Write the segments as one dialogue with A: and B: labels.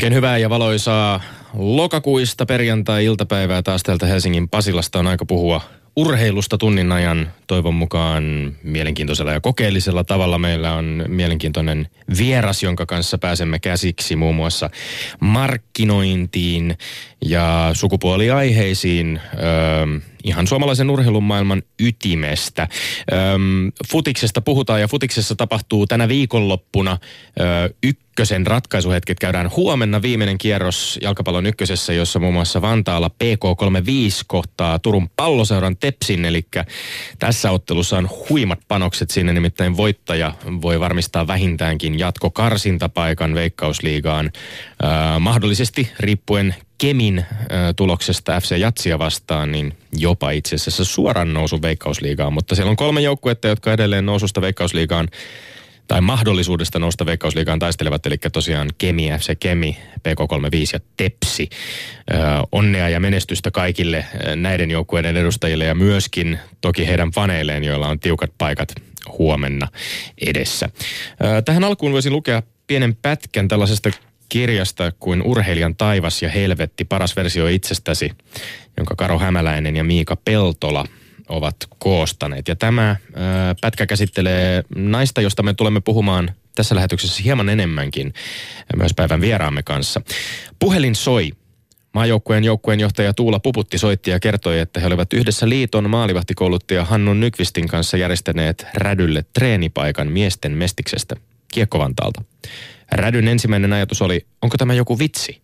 A: Oikein hyvää ja valoisaa lokakuista perjantai-iltapäivää taas täältä Helsingin Pasilasta on aika puhua urheilusta tunnin ajan. Toivon mukaan mielenkiintoisella ja kokeellisella tavalla meillä on mielenkiintoinen vieras, jonka kanssa pääsemme käsiksi muun muassa markkinointiin ja sukupuoliaiheisiin. Öö, ihan suomalaisen urheilun maailman ytimestä. Öm, futiksesta puhutaan ja futiksessa tapahtuu tänä viikonloppuna ö, ykkösen ratkaisuhetket. Käydään huomenna viimeinen kierros jalkapallon ykkösessä, jossa muun muassa Vantaalla PK35 kohtaa Turun palloseuran Tepsin. Eli tässä ottelussa on huimat panokset sinne, nimittäin voittaja voi varmistaa vähintäänkin jatkokarsintapaikan Veikkausliigaan. Ö, mahdollisesti riippuen Kemin tuloksesta FC Jatsia vastaan, niin jopa itse asiassa suoran nousu Veikkausliigaan. Mutta siellä on kolme joukkuetta, jotka edelleen noususta Veikkausliigaan tai mahdollisuudesta nousta Veikkausliigaan taistelevat, eli tosiaan Kemi, FC Kemi, PK35 ja Tepsi. Onnea ja menestystä kaikille näiden joukkueiden edustajille ja myöskin toki heidän faneilleen, joilla on tiukat paikat huomenna edessä. Tähän alkuun voisin lukea pienen pätkän tällaisesta kirjasta kuin Urheilijan taivas ja helvetti, paras versio itsestäsi, jonka Karo Hämäläinen ja Miika Peltola ovat koostaneet. Ja tämä ää, pätkä käsittelee naista, josta me tulemme puhumaan tässä lähetyksessä hieman enemmänkin myös päivän vieraamme kanssa. Puhelin soi. Maajoukkueen joukkueen johtaja Tuula Puputti soitti ja kertoi, että he olivat yhdessä liiton maalivahtikouluttaja Hannun Nykvistin kanssa järjestäneet rädylle treenipaikan miesten mestiksestä Kiekkovantalta. Rädyn ensimmäinen ajatus oli, onko tämä joku vitsi?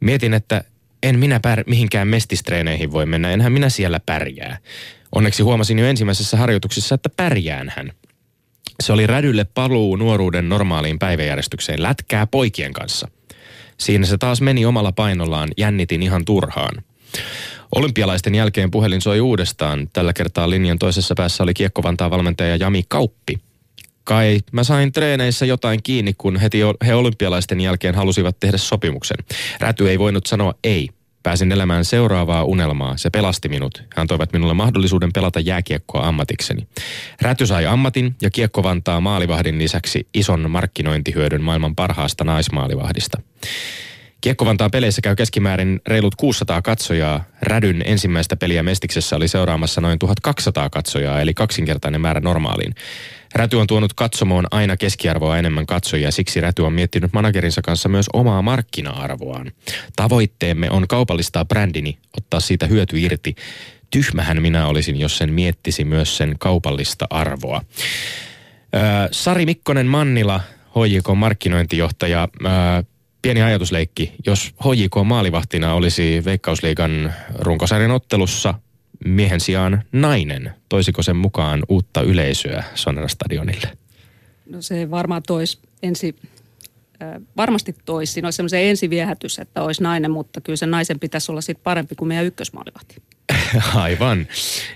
A: Mietin, että en minä pär, mihinkään mestistreeneihin voi mennä, enhän minä siellä pärjää. Onneksi huomasin jo ensimmäisessä harjoituksessa, että pärjään hän. Se oli rädylle paluu nuoruuden normaaliin päiväjärjestykseen lätkää poikien kanssa. Siinä se taas meni omalla painollaan, jännitin ihan turhaan. Olympialaisten jälkeen puhelin soi uudestaan. Tällä kertaa linjan toisessa päässä oli kiekkovantaa valmentaja Jami Kauppi kai mä sain treeneissä jotain kiinni, kun heti he olympialaisten jälkeen halusivat tehdä sopimuksen. Räty ei voinut sanoa ei. Pääsin elämään seuraavaa unelmaa. Se pelasti minut. Hän toivat minulle mahdollisuuden pelata jääkiekkoa ammatikseni. Räty sai ammatin ja kiekko vantaa maalivahdin lisäksi ison markkinointihyödyn maailman parhaasta naismaalivahdista. Kiekko Vantaan peleissä käy keskimäärin reilut 600 katsojaa. Rädyn ensimmäistä peliä Mestiksessä oli seuraamassa noin 1200 katsojaa, eli kaksinkertainen määrä normaaliin. Räty on tuonut katsomoon aina keskiarvoa enemmän katsojia, siksi Räty on miettinyt managerinsa kanssa myös omaa markkina-arvoaan. Tavoitteemme on kaupallistaa brändini, ottaa siitä hyöty irti. Tyhmähän minä olisin, jos sen miettisi myös sen kaupallista arvoa. Öö, Sari Mikkonen Mannila, HJK markkinointijohtaja. Öö, pieni ajatusleikki. Jos HJK maalivahtina olisi Veikkausliigan runkosarjan ottelussa miehen sijaan nainen, toisiko sen mukaan uutta yleisöä Sonera stadionille?
B: No se varmaan toisi ensi, äh, varmasti toisi. Siinä olisi semmoisen ensiviehätys, että olisi nainen, mutta kyllä sen naisen pitäisi olla sitten parempi kuin meidän ykkösmaalivahti.
A: Aivan.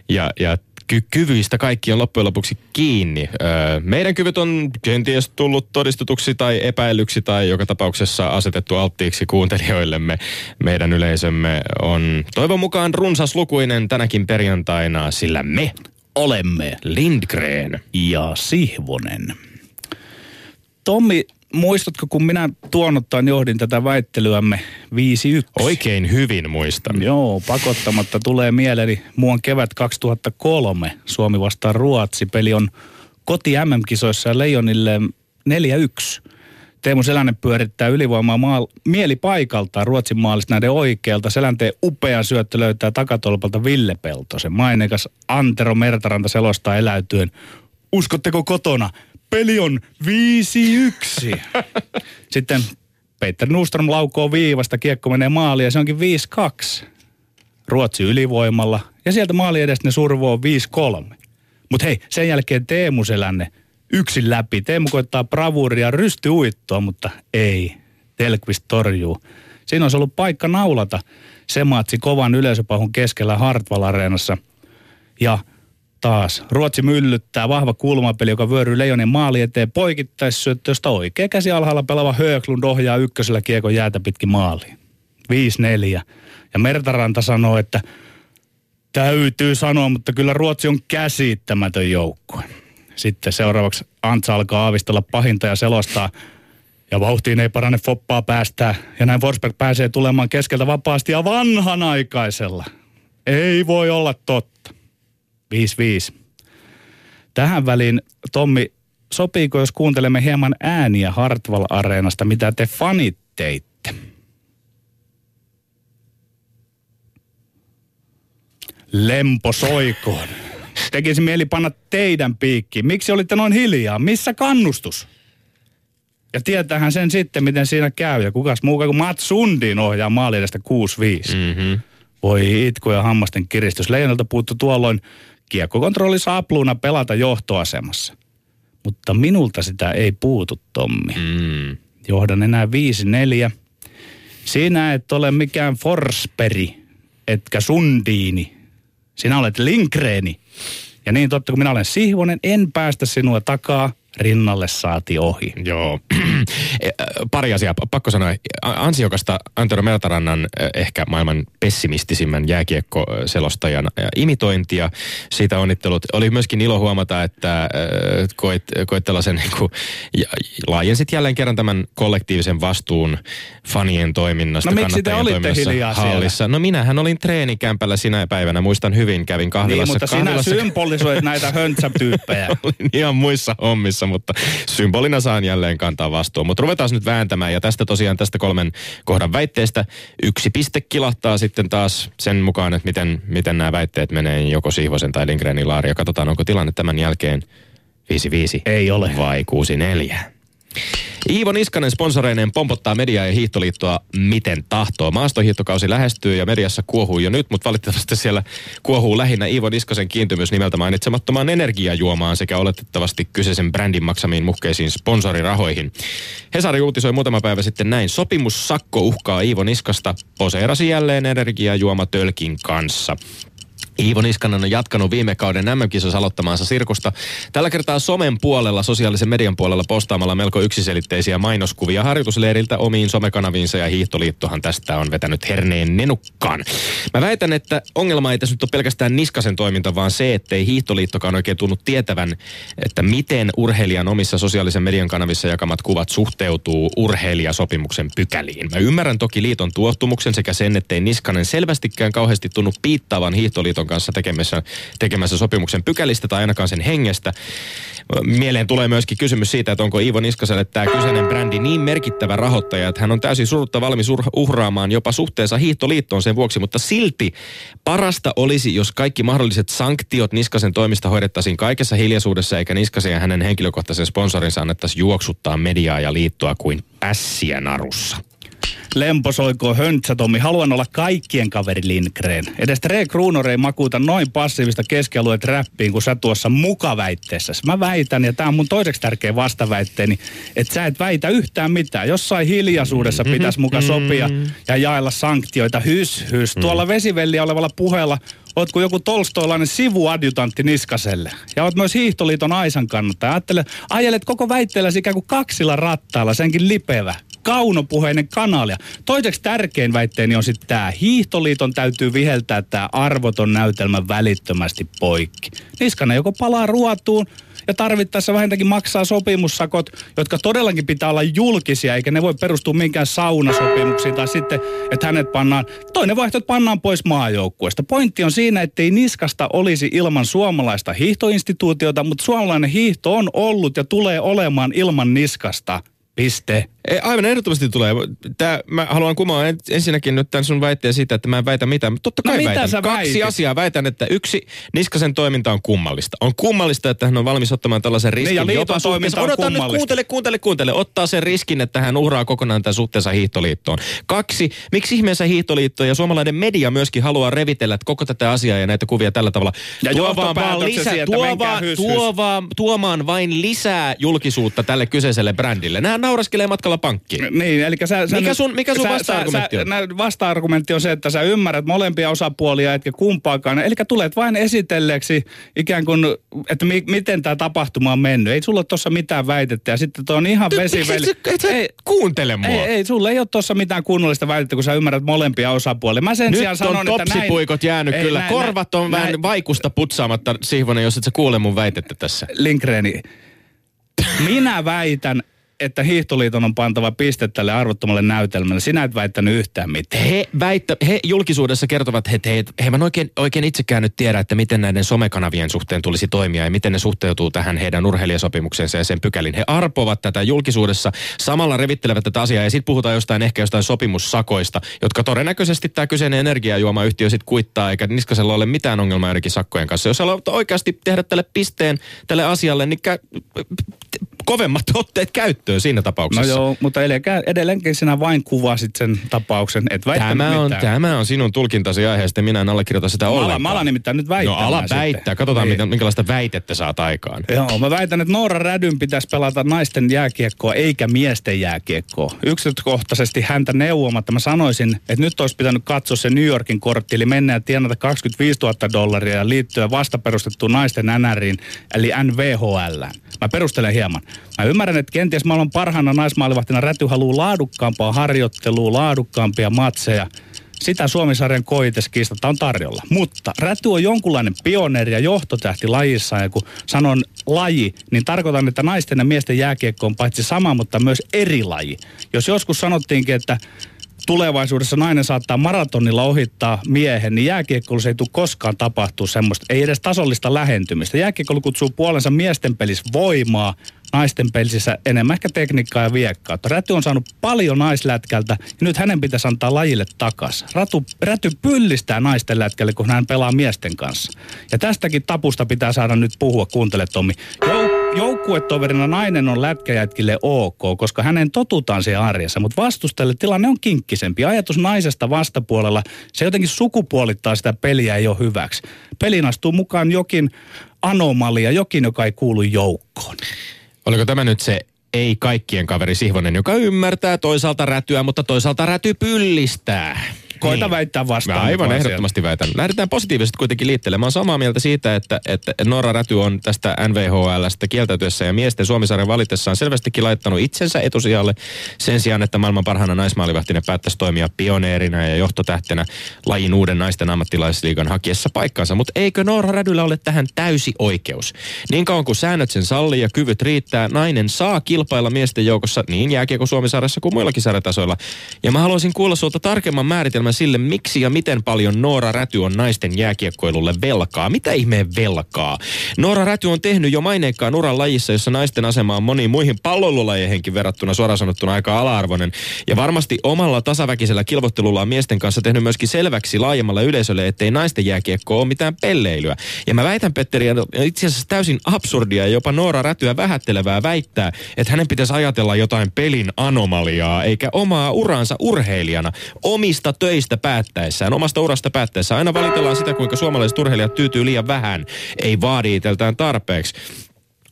A: Ja, ja ky- kyvyistä kaikki on loppujen lopuksi kiinni. Öö, meidän kyvyt on kenties tullut todistetuksi tai epäilyksi tai joka tapauksessa asetettu alttiiksi kuuntelijoillemme. Meidän yleisömme on toivon mukaan runsaslukuinen tänäkin perjantaina, sillä me olemme Lindgren
C: ja Sihvonen. Tommi, muistatko, kun minä tuonnottaan johdin tätä väittelyämme 5-1?
A: Oikein hyvin muistan.
C: Joo, pakottamatta tulee mieleeni muuan kevät 2003. Suomi vastaan Ruotsi. Peli on koti MM-kisoissa ja Leijonille 4-1. Teemu Selänne pyörittää ylivoimaa maal, mieli paikalta Ruotsin maalista näiden oikealta. Selänteen upea syöttö löytää takatolpalta Ville Peltosen. Mainekas Antero Mertaranta selostaa eläytyen. Uskotteko kotona? Peli on 5-1. Sitten Peter Nustrom laukoo viivasta, kiekko menee maaliin ja se onkin 5-2. Ruotsi ylivoimalla ja sieltä maali edestä ne survoo 5-3. Mutta hei, sen jälkeen Teemu Selänne yksin läpi. Teemu koittaa bravuria rysty uittoa, mutta ei. Telkvist torjuu. Siinä olisi ollut paikka naulata se matsi kovan yleisöpahun keskellä Hartwall Areenassa. Ja taas. Ruotsi myllyttää, vahva kulmapeli, joka vyöryy Leijonin maali eteen poikittaissyöttö, josta oikea käsi alhaalla pelava Hööklund ohjaa ykkösellä kiekon jäätä pitkin maaliin. 5-4. Ja Mertaranta sanoo, että täytyy sanoa, mutta kyllä Ruotsi on käsittämätön joukkue. Sitten seuraavaksi Antsa alkaa aavistella pahinta ja selostaa. Ja vauhtiin ei parane foppaa päästää. Ja näin Forsberg pääsee tulemaan keskeltä vapaasti ja vanhanaikaisella. Ei voi olla totta. 5-5. Tähän väliin, Tommi, sopiiko jos kuuntelemme hieman ääniä Hartwall-areenasta, mitä te fanit teitte? Lempo soikoon. Tekisi mieli panna teidän piikki. Miksi olitte noin hiljaa? Missä kannustus? Ja tietäähän sen sitten, miten siinä käy. Ja kukas muu kuin Mats Sundin ohjaa maali edestä 6-5.
A: Mm-hmm.
C: Voi itku ja hammasten kiristys. Leijonalta puuttu tuolloin kiekkokontrolli saapluuna pelata johtoasemassa. Mutta minulta sitä ei puutu, Tommi.
A: Mm.
C: Johdan enää 5-4. Sinä et ole mikään Forsperi, etkä Sundiini. Sinä olet Linkreeni. Ja niin totta kun minä olen Sihvonen, en päästä sinua takaa rinnalle saati ohi.
A: Joo. Pari asiaa, pakko sanoa. Ansiokasta Antero Meltarannan ehkä maailman pessimistisimmän jääkiekko-selostajan imitointia. Siitä onnittelut. Oli myöskin ilo huomata, että koit, koit tällaisen, niin kuin, laajensit jälleen kerran tämän kollektiivisen vastuun fanien toiminnasta.
C: No miksi te olitte hiljaa
A: hallissa. Siellä? No minähän olin treenikämpällä sinä päivänä. Muistan hyvin, kävin kahvilassa.
C: Niin, mutta
A: kahvilassa...
C: sinä symbolisoit näitä höntsätyyppejä.
A: olin ihan muissa hommissa kanssa, mutta symbolina saan jälleen kantaa vastuun. Mutta ruvetaan nyt vääntämään ja tästä tosiaan tästä kolmen kohdan väitteestä yksi piste kilahtaa sitten taas sen mukaan, että miten, miten nämä väitteet menee joko Sihvosen tai Lindgrenin laari. Ja katsotaan, onko tilanne tämän jälkeen 5-5
C: Ei ole.
A: vai 6-4. Iivo Niskanen sponsoreineen pompottaa mediaa ja hiihtoliittoa miten tahtoo. Maastohiihtokausi lähestyy ja mediassa kuohuu jo nyt, mutta valitettavasti siellä kuohuu lähinnä Iivo Niskasen kiintymys nimeltä mainitsemattomaan energiajuomaan sekä oletettavasti kyseisen brändin maksamiin muhkeisiin sponsorirahoihin. Hesari uutisoi muutama päivä sitten näin. Sopimussakko uhkaa Iivo Niskasta. Poseerasi jälleen energiajuoma tölkin kanssa. Iivo Niskanen on jatkanut viime kauden MM-kisossa aloittamaansa sirkusta. Tällä kertaa somen puolella, sosiaalisen median puolella postaamalla melko yksiselitteisiä mainoskuvia harjoitusleiriltä omiin somekanaviinsa ja Hiihtoliittohan tästä on vetänyt herneen nenukkaan. Mä väitän, että ongelma ei tässä nyt ole pelkästään Niskasen toiminta, vaan se, ettei Hiihtoliittokaan oikein tunnu tietävän, että miten urheilijan omissa sosiaalisen median kanavissa jakamat kuvat suhteutuu urheilijasopimuksen pykäliin. Mä ymmärrän toki liiton tuottumuksen sekä sen, ettei Niskanen selvästikään kauheasti tunnu piittaavan Hiihtoliiton kanssa tekemässä, tekemässä sopimuksen pykälistä tai ainakaan sen hengestä. Mieleen tulee myöskin kysymys siitä, että onko Iivo Niskaselle tämä kyseinen brändi niin merkittävä rahoittaja, että hän on täysin surutta valmis uhraamaan jopa suhteensa hiihtoliittoon sen vuoksi, mutta silti parasta olisi, jos kaikki mahdolliset sanktiot Niskasen toimista hoidettaisiin kaikessa hiljaisuudessa, eikä Niskasen ja hänen henkilökohtaisen sponsorinsa annettaisiin juoksuttaa mediaa ja liittoa kuin pässiä narussa.
C: Lemposoiko höntsä Tommi, haluan olla kaikkien kaveri Lindgren. Edes Tre Kruunor ei makuuta noin passiivista keskialueet räppiin kuin sä tuossa mukaväitteessä. Mä väitän, ja tämä on mun toiseksi tärkeä vastaväitteeni, että sä et väitä yhtään mitään. Jossain hiljaisuudessa mm-hmm, pitäisi muka sopia ja jaella sanktioita. Hys, hys. Mm. Tuolla vesivelliä olevalla puheella oot kuin joku tolstoilainen sivuadjutantti Niskaselle. Ja oot myös Hiihtoliiton Aisan kannattaja. Ajattele, ajelet koko väitteelläsi ikään kuin kaksilla rattailla, senkin lipevä kaunopuheinen kanali. Toiseksi tärkein väitteeni on sitten tämä. Hiihtoliiton täytyy viheltää tämä arvoton näytelmä välittömästi poikki. Niskanen joko palaa ruotuun ja tarvittaessa vähintäänkin maksaa sopimussakot, jotka todellakin pitää olla julkisia, eikä ne voi perustua minkään saunasopimuksiin tai sitten, että hänet pannaan, toinen vaihtoehto pannaan pois maajoukkueesta. Pointti on siinä, ettei Niskasta olisi ilman suomalaista hiihtoinstituutiota, mutta suomalainen hiihto on ollut ja tulee olemaan ilman Niskasta. Piste.
A: Ei, aivan ehdottomasti tulee. Tää, mä haluan kumoa ensinnäkin nyt tämän sun väitteen siitä, että mä en väitä mitään. Totta kai no, väitän. Kaksi väitit? asiaa väitän, että yksi, Niskasen toiminta on kummallista. On kummallista, että hän on valmis ottamaan tällaisen riskin.
C: Niin, ja jopa toiminta on
A: Odota nyt, kuuntele, kuuntele, kuuntele. Ottaa sen riskin, että hän uhraa kokonaan tämän suhteensa hiihtoliittoon. Kaksi, miksi ihmeessä hiihtoliitto ja suomalainen media myöskin haluaa revitellä että koko tätä asiaa ja näitä kuvia tällä tavalla.
C: Ja tuo vaan, vaan lisää, tuo vaan,
A: tuo vaan, tuomaan vain lisää julkisuutta tälle kyseiselle brändille. Nämä nauraskelee matkalla pankkiin.
C: Niin, eli sä,
A: sä mikä sun, mikä sun vasta-argumentti on?
C: Sä, vasta-argumentti on se, että sä ymmärrät molempia osapuolia, etkä kumpaakaan. Eli tulet vain esitelleeksi ikään kuin, että mi, miten tämä tapahtuma on mennyt. Ei sulla tuossa mitään väitettä ja sitten tuo on ihan vesiveli.
A: Et ei, kuuntele mua.
C: Ei, ei, sulla ei ole tuossa mitään kunnollista väitettä, kun sä ymmärrät molempia osapuolia. Mä sen
A: Nyt
C: sijaan sanon,
A: on
C: että näin...
A: jäänyt ei, kyllä. Näin, Korvat on näin, vähän vaikusta putsaamatta, Sihvonen, jos et sä kuule mun väitettä tässä.
C: Linkreni, minä väitän, että hiihtoliiton on pantava piste tälle arvottomalle näytelmälle. Sinä et väittänyt yhtään mitään.
A: He, väittä, he julkisuudessa kertovat, että he, he eivät oikein, oikein itsekään nyt tiedä, että miten näiden somekanavien suhteen tulisi toimia ja miten ne suhteutuu tähän heidän urheilijasopimukseensa ja sen pykälin. He arpovat tätä julkisuudessa, samalla revittelevät tätä asiaa ja sitten puhutaan jostain ehkä jostain sopimussakoista, jotka todennäköisesti tämä kyseinen energiajuomayhtiö sitten kuittaa, eikä Niskasella ole mitään ongelmaa joidenkin sakkojen kanssa. Jos haluat oikeasti tehdä tälle pisteen tälle asialle, niin kä- kovemmat otteet käyttöön siinä tapauksessa.
C: No joo, mutta edelleenkin sinä vain kuvasit sen tapauksen, et
A: tämä on, tämä on sinun tulkintasi aiheesta, minä en allekirjoita sitä
C: mä
A: ollenkaan.
C: Mä alan nimittäin nyt väittää.
A: No ala väittää, katsotaan niin. minkälaista väitettä saat aikaan.
C: Joo, mä väitän, että Noora Rädyn pitäisi pelata naisten jääkiekkoa eikä miesten jääkiekkoa. Yksityiskohtaisesti häntä neuvomatta mä sanoisin, että nyt olisi pitänyt katsoa se New Yorkin kortti, eli mennä ja tienata 25 000 dollaria ja liittyä vastaperustettuun naisten NRiin, eli NVHL. Mä perustelen hieman. Mä ymmärrän, että kenties maailman parhaana naismaalivahtina Räty haluaa laadukkaampaa harjoittelua, laadukkaampia matseja. Sitä Suomisarjan koiteskiistata on tarjolla. Mutta Räty on jonkunlainen pioneeri ja johtotähti lajissa. Ja kun sanon laji, niin tarkoitan, että naisten ja miesten jääkiekko on paitsi sama, mutta myös eri laji. Jos joskus sanottiinkin, että tulevaisuudessa nainen saattaa maratonilla ohittaa miehen, niin jääkiekkoilussa ei tule koskaan tapahtua semmoista, ei edes tasollista lähentymistä. Jääkiekkoilu kutsuu puolensa miesten pelissä voimaa, naisten pelissä enemmän ehkä tekniikkaa ja viekkautta. Räty on saanut paljon naislätkältä ja nyt hänen pitäisi antaa lajille takaisin. Ratu, räty pyllistää naisten lätkälle, kun hän pelaa miesten kanssa. Ja tästäkin tapusta pitää saada nyt puhua, kuuntele Tomi. Jou- joukkuetoverina nainen on lätkäjätkille ok, koska hänen totutaan siellä arjessa, mutta vastustajalle tilanne on kinkkisempi. Ajatus naisesta vastapuolella, se jotenkin sukupuolittaa sitä peliä ole hyväksi. Pelin astuu mukaan jokin anomalia, jokin, joka ei kuulu joukkoon.
A: Oliko tämä nyt se ei kaikkien kaveri Sihvonen, joka ymmärtää toisaalta rätyä, mutta toisaalta räty pyllistää?
C: Koita niin. väittää vastaan. Mä
A: aivan ehdottomasti väitän. Lähdetään positiivisesti kuitenkin liittelemään. Mä oon samaa mieltä siitä, että, että Nora Räty on tästä NVHLstä kieltäytyessä ja miesten Suomisarjan valitessaan selvästikin laittanut itsensä etusijalle sen sijaan, että maailman parhaana naismaalivahtinen päättäisi toimia pioneerina ja johtotähtenä lajin uuden naisten ammattilaisliigan hakiessa paikkansa. Mutta eikö Nora Rädyllä ole tähän täysi oikeus? Niin kauan kuin säännöt sen sallii ja kyvyt riittää, nainen saa kilpailla miesten joukossa niin jääkiekko Suomisarjassa kuin muillakin sarjatasoilla. Ja mä haluaisin kuulla sulta tarkemman määritelmän enemmän sille, miksi ja miten paljon Noora Räty on naisten jääkiekkoilulle velkaa. Mitä ihmeen velkaa? Noora Räty on tehnyt jo maineikkaan uran lajissa, jossa naisten asema on moniin muihin pallolulajeihinkin verrattuna suoraan sanottuna aika ala-arvoinen. Ja varmasti omalla tasaväkisellä kilvottelulla on miesten kanssa tehnyt myöskin selväksi laajemmalle yleisölle, ettei naisten jääkiekko ole mitään pelleilyä. Ja mä väitän, Petteri, itse asiassa täysin absurdia ja jopa Noora Rätyä vähättelevää väittää, että hänen pitäisi ajatella jotain pelin anomaliaa, eikä omaa uransa urheilijana omista töistä töistä päättäessään, omasta urasta päättäessään. Aina valitellaan sitä, kuinka suomalaiset urheilijat tyytyy liian vähän, ei vaadi itseltään tarpeeksi.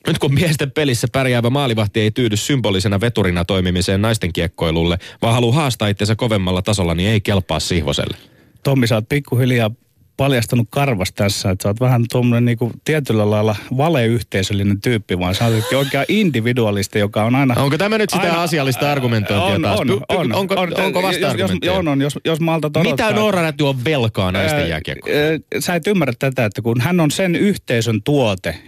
A: Nyt kun miesten pelissä pärjäävä maalivahti ei tyydy symbolisena veturina toimimiseen naisten kiekkoilulle, vaan haluaa haastaa itsensä kovemmalla tasolla, niin ei kelpaa Sihvoselle.
C: Tommi, sä oot pikkuhiljaa paljastanut karvas tässä, että sä oot vähän tuommoinen niinku tietyllä lailla valeyhteisöllinen tyyppi, vaan sä oot oikea individualisti, joka on aina...
A: Onko tämä nyt sitä aina, asiallista argumentointia
C: on,
A: taas?
C: On, on,
A: onko,
C: on,
A: onko vasta
C: jos, jos, on, on, jos, jos malta odottaa.
A: Mitä Noora Räty on velkaa naisten jääkiekkoon?
C: Sä et ymmärrä tätä, että kun hän on sen yhteisön tuote,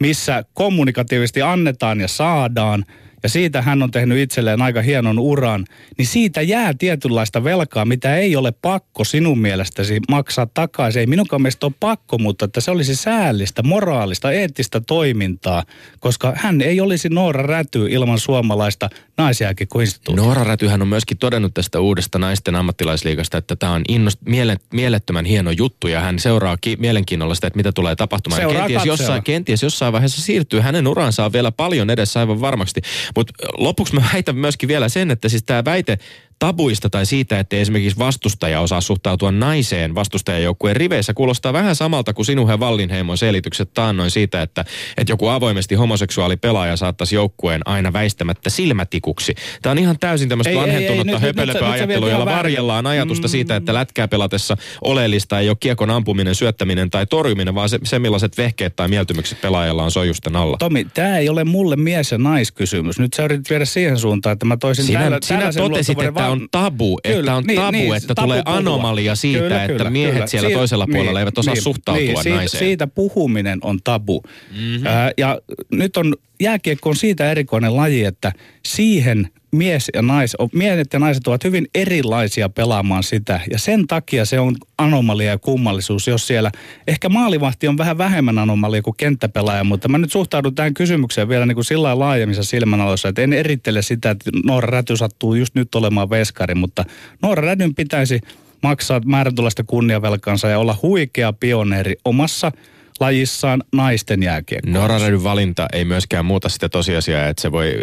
C: missä kommunikatiivisesti annetaan ja saadaan – ja siitä hän on tehnyt itselleen aika hienon uran, niin siitä jää tietynlaista velkaa, mitä ei ole pakko sinun mielestäsi maksaa takaisin. Ei minunkaan mielestä ole pakko, mutta että se olisi säällistä, moraalista, eettistä toimintaa, koska hän ei olisi Noora Räty ilman suomalaista naisjääkikkoinstituutia.
A: Noora Rätyhän on myöskin todennut tästä uudesta naisten ammattilaisliigasta, että tämä on innost, miele, mielettömän hieno juttu ja hän seuraa ki, mielenkiinnolla sitä, että mitä tulee tapahtumaan. kenties jossain, kenties jossain vaiheessa siirtyy. Hänen uransa on vielä paljon edessä aivan varmasti. Mutta lopuksi mä väitän myöskin vielä sen, että siis tämä väite tabuista tai siitä, että esimerkiksi vastustaja osaa suhtautua naiseen vastustajajoukkueen riveissä, kuulostaa vähän samalta kuin sinun ja Vallinheimon selitykset taannoin siitä, että, että joku avoimesti homoseksuaali pelaaja saattaisi joukkueen aina väistämättä silmätikuksi. Tämä on ihan täysin tämmöistä ei, vanhentunutta höpölöpöä ajattelua, jolla varjellaan ajatusta mm. siitä, että lätkää pelatessa oleellista ei ole kiekon ampuminen, syöttäminen tai torjuminen, vaan se, se millaiset vehkeet tai mieltymykset pelaajalla on sojusten alla.
C: Tomi, tämä ei ole mulle mies- ja naiskysymys. Nyt sä yritit viedä siihen suuntaan, että mä toisin
A: sinä, täällä, sinä totesit, että tämä on tabu, kyllä, että on niin, tabu, niin, että tabu tulee puhua. anomalia siitä, kyllä, että kyllä, miehet kyllä. siellä toisella puolella niin, eivät osaa niin, suhtautua niin, naiseen.
C: Siitä, siitä puhuminen on tabu. Mm-hmm. Ää, ja nyt on, jääkiekko on siitä erikoinen laji, että siihen mies ja nais, miehet ja naiset ovat hyvin erilaisia pelaamaan sitä. Ja sen takia se on anomalia ja kummallisuus, jos siellä ehkä maalivahti on vähän vähemmän anomalia kuin kenttäpelaaja, mutta mä nyt suhtaudun tähän kysymykseen vielä niin kuin sillä laajemmissa silmänaloissa, että en erittele sitä, että Noora Räty sattuu just nyt olemaan veskari, mutta Noora Rädyn pitäisi maksaa määrätulaista kunniavelkansa ja olla huikea pioneeri omassa – lajissaan naisten jääkiekko.
A: Noraredyn valinta ei myöskään muuta sitä tosiasiaa, että se voi,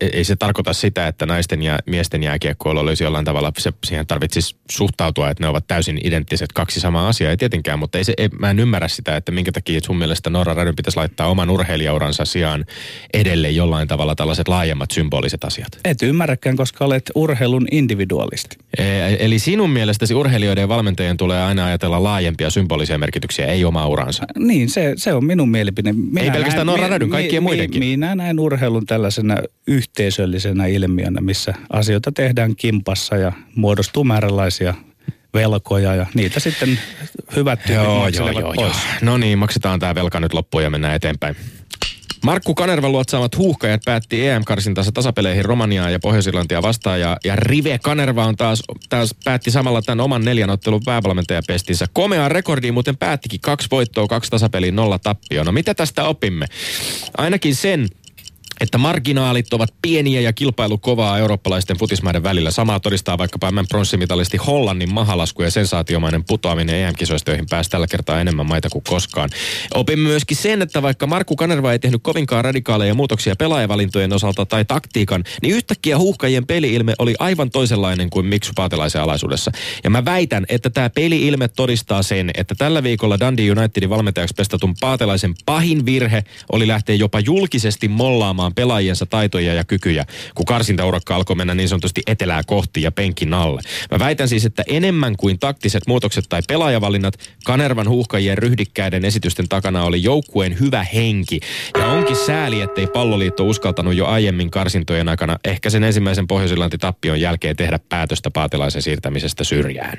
A: ei se tarkoita sitä, että naisten ja miesten jääkiekkoilla olisi jollain tavalla, se, siihen tarvitsisi suhtautua, että ne ovat täysin identtiset kaksi samaa asiaa, ei tietenkään, mutta ei se, ei, mä en ymmärrä sitä, että minkä takia sun mielestä Noraredyn pitäisi laittaa oman urheilijauransa sijaan edelle jollain tavalla tällaiset laajemmat symboliset asiat.
C: Et ymmärräkään, koska olet urheilun individualisti.
A: E, eli sinun mielestäsi urheilijoiden ja valmentajien tulee aina ajatella laajempia symbolisia merkityksiä, ei omaa uransa.
C: Niin niin, se, se on minun mielipide.
A: Minä Ei pelkästään Norra Rädyn, kaikkien mi, muidenkin.
C: Minä näen urheilun tällaisena yhteisöllisenä ilmiönä, missä asioita tehdään kimpassa ja muodostuu määränlaisia velkoja ja niitä sitten hyvät joo, joo, joo, pois. Joo.
A: No niin, maksetaan tämä velka nyt loppuun ja mennään eteenpäin. Markku Kanervan luotsaamat huuhkajat päätti EM-karsintansa tasapeleihin Romaniaa ja Pohjois-Irlantia vastaan. Ja, ja Rive Kanerva on taas, taas päätti samalla tämän oman neljän ottelun päävalmentajapestinsä. Komea rekordi muuten päättikin kaksi voittoa, kaksi tasapeliin, nolla tappio. No mitä tästä opimme? Ainakin sen, että marginaalit ovat pieniä ja kilpailu kovaa eurooppalaisten futismaiden välillä. Samaa todistaa vaikkapa M pronssimitalisti Hollannin mahalasku ja sensaatiomainen putoaminen EM-kisoista, joihin pääsi tällä kertaa enemmän maita kuin koskaan. Opimme myöskin sen, että vaikka Markku Kanerva ei tehnyt kovinkaan radikaaleja muutoksia pelaajavalintojen osalta tai taktiikan, niin yhtäkkiä huuhkajien peliilme oli aivan toisenlainen kuin Miksu Paatelaisen alaisuudessa. Ja mä väitän, että tämä peliilme todistaa sen, että tällä viikolla Dundee Unitedin valmentajaksi pestatun Paatelaisen pahin virhe oli lähteä jopa julkisesti mollaamaan testaamaan pelaajiensa taitoja ja kykyjä, kun karsintaurakka alkoi mennä niin sanotusti etelää kohti ja penkin alle. Mä väitän siis, että enemmän kuin taktiset muutokset tai pelaajavalinnat, Kanervan huuhkajien ryhdikkäiden esitysten takana oli joukkueen hyvä henki. Ja onkin sääli, ettei palloliitto uskaltanut jo aiemmin karsintojen aikana ehkä sen ensimmäisen pohjois tappion jälkeen tehdä päätöstä paatilaisen siirtämisestä syrjään.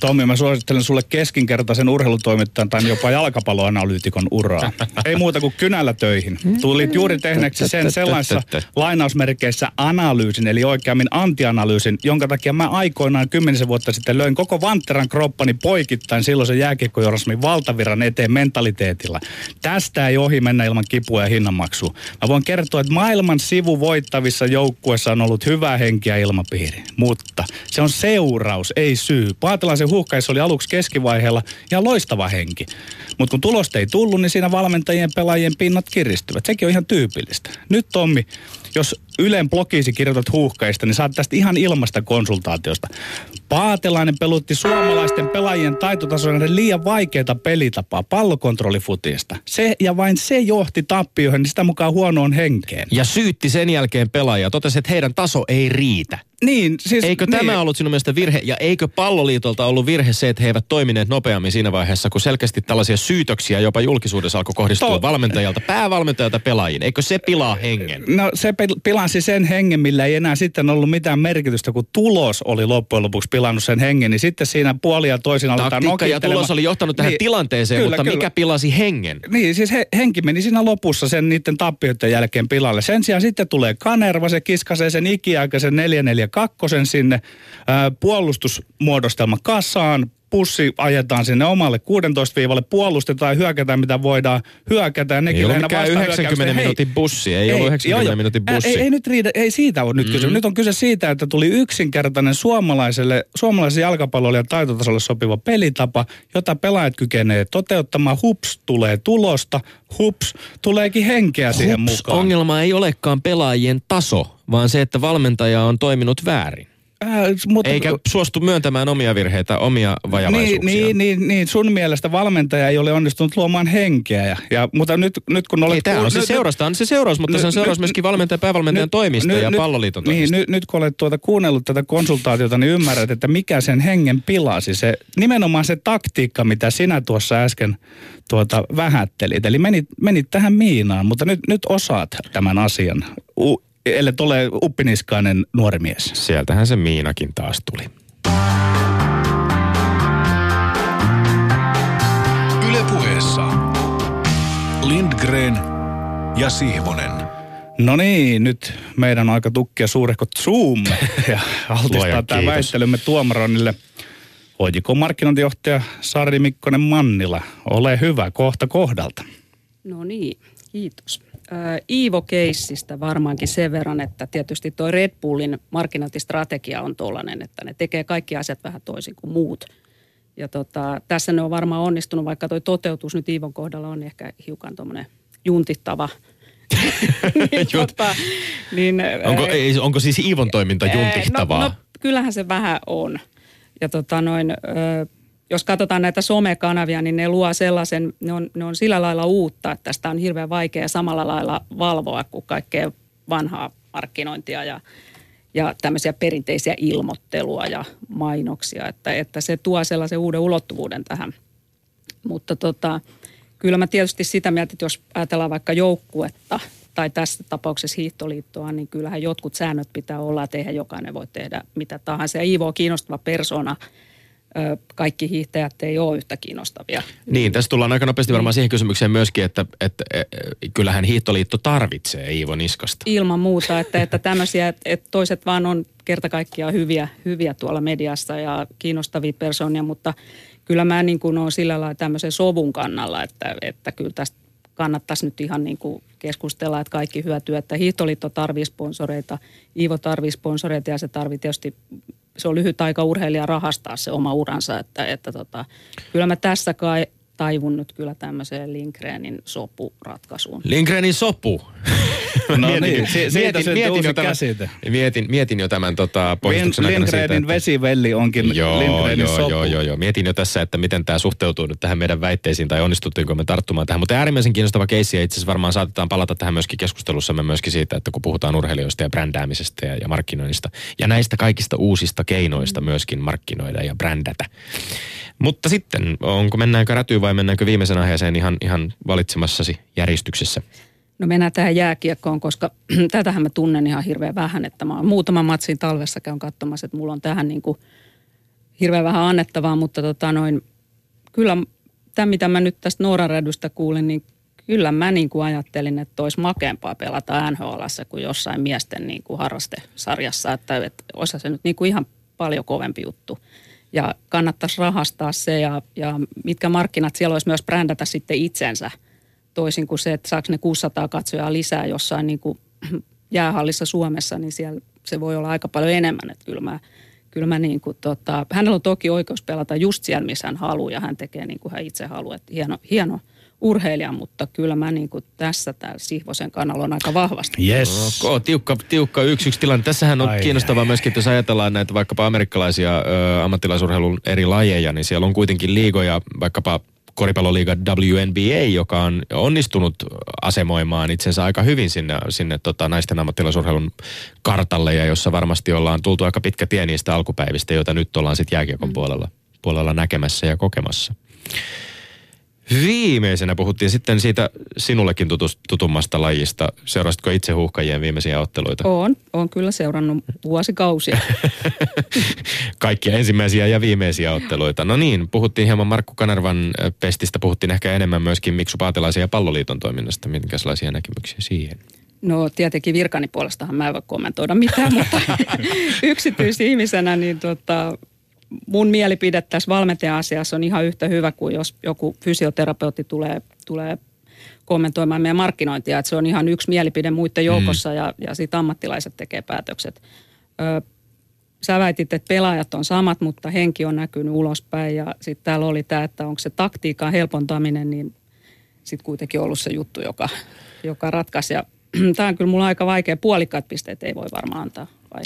C: Tommi, mä suosittelen sulle keskinkertaisen urheilutoimittajan tai jopa jalkapalloanalyytikon uraa. Ei muuta kuin kynällä töihin. Tulit juuri tehneeksi sen sellaisessa lainausmerkeissä analyysin, eli oikeammin antianalyysin, jonka takia mä aikoinaan kymmenisen vuotta sitten löin koko Vantteran kroppani poikittain silloisen jääkiekkojorasmin valtaviran eteen mentaliteetilla. Tästä ei ohi mennä ilman kipua ja hinnanmaksua. Mä voin kertoa, että maailman sivu voittavissa joukkueissa on ollut hyvä henki ja ilmapiiri. Mutta se on seuraus, ei syy. Paatelaisen huuhkajissa oli aluksi keskivaiheella ihan loistava henki. Mutta kun tulosta ei tullut, niin siinä valmentajien pelaajien pinnat kiristyvät. Sekin on ihan tyypillistä. Nyt Tommi, jos Ylen blogisi kirjoitat huuhkaista, niin saat tästä ihan ilmasta konsultaatiosta. Paatelainen pelutti suomalaisten pelaajien taitotasoinen liian vaikeita pelitapaa pallokontrollifutiesta. Se ja vain se johti tappioihin, niin sitä mukaan huonoon henkeen.
A: Ja syytti sen jälkeen pelaajia. Totesi, että heidän taso ei riitä.
C: Niin, siis,
A: eikö
C: niin.
A: tämä ollut sinun mielestä virhe, ja eikö palloliitolta ollut virhe se, että he eivät toimineet nopeammin siinä vaiheessa, kun selkeästi tällaisia syytöksiä jopa julkisuudessa alkoi kohdistua to- valmentajalta, päävalmentajalta pelaajiin. Eikö se pilaa hengen?
C: No se pilasi sen hengen, millä ei enää sitten ollut mitään merkitystä, kun tulos oli loppujen lopuksi pilannut sen hengen, niin sitten siinä puoli ja toisin aletaan
A: ja tulos oli johtanut tähän niin, tilanteeseen, kyllä, mutta kyllä. mikä pilasi hengen?
C: Niin, siis he, henki meni siinä lopussa sen niiden tappioiden jälkeen pilalle. Sen sijaan sitten tulee Kanerva, se kiskasee sen ikiaikaisen 442 sinne, ää, puolustusmuodostelma kasaan, pussi ajetaan sinne omalle 16 viivalle, puolustetaan ja hyökätään mitä voidaan hyökätä. Ja
A: nekin ei ollut 90 minuutin bussi, ei, ei ollut 90 joo, minuutin bussi.
C: Ei, ei, nyt riitä, ei siitä ole nyt mm. kyse. Nyt on kyse siitä, että tuli yksinkertainen suomalaiselle, suomalaisen jalkapallolijan taitotasolle sopiva pelitapa, jota pelaajat kykenee toteuttamaan. Hups, tulee tulosta, hups, tuleekin henkeä hups, siihen mukaan.
A: ongelma ei olekaan pelaajien taso, vaan se, että valmentaja on toiminut väärin. Äh, mutta, Eikä suostu myöntämään omia virheitä, omia vajavaisuuksia.
C: Niin, niin, niin, niin, sun mielestä valmentaja ei ole onnistunut luomaan henkeä. Ja, ja, mutta nyt, nyt kun olet... Ei,
A: tämä on se seurasta, on se seuraus, mutta nyt, se on seuraus nyt, myöskin valmentajan ja päävalmentajan nyt, toimista nyt, ja palloliiton
C: niin, toimista. Niin, nyt, nyt kun olet tuota kuunnellut tätä konsultaatiota, niin ymmärrät, että mikä sen hengen pilasi. Se, nimenomaan se taktiikka, mitä sinä tuossa äsken tuota, vähättelit. Eli menit, menit tähän miinaan, mutta nyt, nyt osaat tämän asian. U, ellei ole uppiniskainen nuori mies.
A: Sieltähän se Miinakin taas tuli.
D: Ylepuheessa Lindgren ja Sihvonen.
C: No niin, nyt meidän on aika tukkia suurehko Zoom ja altistaa tämä väittelymme Tuomaronille. Hoidiko markkinointijohtaja Sari Mikkonen Mannila? Ole hyvä, kohta kohdalta.
B: No niin, kiitos. Ää, Iivo Keissistä varmaankin sen verran, että tietysti toi Red Bullin markkinointistrategia on tuollainen, että ne tekee kaikki asiat vähän toisin kuin muut. Ja tota, tässä ne on varmaan onnistunut, vaikka toi toteutus nyt Iivon kohdalla on ehkä hiukan tuommoinen juntittava. niin, tota, niin,
A: Onko, onko siis Iivon toiminta
B: Ää,
A: juntihtavaa?
B: No, no kyllähän se vähän on. Ja tota noin, ö, jos katsotaan näitä somekanavia, niin ne luo sellaisen, ne on, ne on sillä lailla uutta, että tästä on hirveän vaikea samalla lailla valvoa kuin kaikkea vanhaa markkinointia ja, ja tämmöisiä perinteisiä ilmoittelua ja mainoksia, että, että se tuo sellaisen uuden ulottuvuuden tähän. Mutta tota, kyllä mä tietysti sitä mieltä, että jos ajatellaan vaikka joukkuetta tai tässä tapauksessa hiihtoliittoa, niin kyllähän jotkut säännöt pitää olla, että eihän jokainen voi tehdä mitä tahansa. Ja Iivo on kiinnostava persona. Kaikki hiihtäjät ei ole yhtä kiinnostavia.
A: Niin, tässä tullaan aika nopeasti varmaan siihen kysymykseen myöskin, että, että, että kyllähän Hiihtoliitto tarvitsee Iivo Niskasta.
B: Ilman muuta, että, että tämmöisiä, että, että toiset vaan on kerta kaikkiaan hyviä, hyviä tuolla mediassa ja kiinnostavia persoonia, mutta kyllä mä niin kuin olen sillä lailla tämmöisen sovun kannalla, että, että kyllä tästä kannattaisi nyt ihan niin kuin keskustella, että kaikki hyötyy, että Hiihtoliitto tarvii sponsoreita, Iivo tarvii sponsoreita ja se tarvii tietysti, se on lyhyt aika urheilija rahastaa se oma uransa, että, että tota, kyllä mä tässä kai taivun nyt kyllä tämmöiseen Lindgrenin sopuratkaisuun.
A: Lindgrenin sopu.
C: No niin, si- siitä syntyi uusi
A: jo tämän,
C: käsite.
A: mietin, mietin jo tämän tota, pohjustuksen aikana siitä,
C: Lindgrenin
A: että...
C: vesivelli onkin
A: Joo,
C: Lindgrenin
A: joo,
C: sopu.
A: joo, joo, joo. Mietin jo tässä, että miten tämä suhteutuu nyt tähän meidän väitteisiin tai onnistuttiinko me tarttumaan tähän. Mutta äärimmäisen kiinnostava keissi ja itse asiassa varmaan saatetaan palata tähän myöskin keskustelussamme myöskin siitä, että kun puhutaan urheilijoista ja brändäämisestä ja, ja markkinoinnista ja näistä kaikista uusista keinoista myöskin markkinoida ja brändätä. Mutta sitten, onko mennäänkö rätyyn vai mennäänkö viimeisen aiheeseen ihan, ihan valitsemassasi järjestyksessä?
B: No mennään tähän jääkiekkoon, koska tätähän mä tunnen ihan hirveän vähän, että mä muutaman matsin talvessa käyn katsomassa, että mulla on tähän niin kuin hirveän vähän annettavaa, mutta tota noin, kyllä tämä mitä mä nyt tästä Nooran rädystä kuulin, niin kyllä mä niin kuin ajattelin, että olisi makeampaa pelata NHLssä kuin jossain miesten niin kuin harrastesarjassa, että, että olisi se nyt niin kuin ihan paljon kovempi juttu. Ja kannattaisi rahastaa se ja, ja mitkä markkinat siellä olisi myös brändätä sitten itsensä toisin kuin se, että saako ne 600 katsojaa lisää jossain niin kuin jäähallissa Suomessa, niin siellä se voi olla aika paljon enemmän. Että kyllä mä, kyllä mä niin kuin tota, hänellä on toki oikeus pelata just siellä, missä hän haluaa ja hän tekee niin kuin hän itse haluaa. Että hieno, hieno urheilija, mutta kyllä mä niin kuin tässä täällä Sihvosen kannalla on aika vahvasti.
C: Yes.
A: Okay, tiukka, tiukka yksi yksi tilanne. Tässähän on
C: Ai,
A: kiinnostavaa
C: ai,
A: myöskin, että jos ajatellaan näitä vaikkapa amerikkalaisia ö, ammattilaisurheilun eri lajeja, niin siellä on kuitenkin liigoja, vaikkapa koripalloliiga WNBA, joka on onnistunut asemoimaan itsensä aika hyvin sinne, sinne tota, naisten ammattilaisurheilun kartalle, ja jossa varmasti ollaan tultu aika pitkä tie niistä alkupäivistä, joita nyt ollaan sitten jääkiekon mm. puolella, puolella näkemässä ja kokemassa. Viimeisenä puhuttiin sitten siitä sinullekin tutus, tutummasta lajista. Seurasitko itse huuhkajien viimeisiä otteluita?
B: On, on kyllä seurannut vuosikausia.
A: Kaikkia ensimmäisiä ja viimeisiä otteluita. No niin, puhuttiin hieman Markku Kanervan ö, pestistä, puhuttiin ehkä enemmän myöskin Miksu Paatelaisen ja Palloliiton toiminnasta. Minkälaisia näkemyksiä siihen?
B: No tietenkin virkani puolestahan mä en voi kommentoida mitään, mutta yksityisihmisenä niin tota, mun mielipide tässä valmentaja-asiassa on ihan yhtä hyvä kuin jos joku fysioterapeutti tulee, tulee kommentoimaan meidän markkinointia. Että se on ihan yksi mielipide muiden joukossa mm. ja, ja sitten ammattilaiset tekee päätökset. Ö, sä väitit, että pelaajat on samat, mutta henki on näkynyt ulospäin ja sitten täällä oli tämä, että onko se taktiikan helpontaminen, niin sitten kuitenkin ollut se juttu, joka, joka ratkaisi. Ja tämä on kyllä mulla aika vaikea. Puolikkaat pisteet ei voi varmaan antaa. Vai?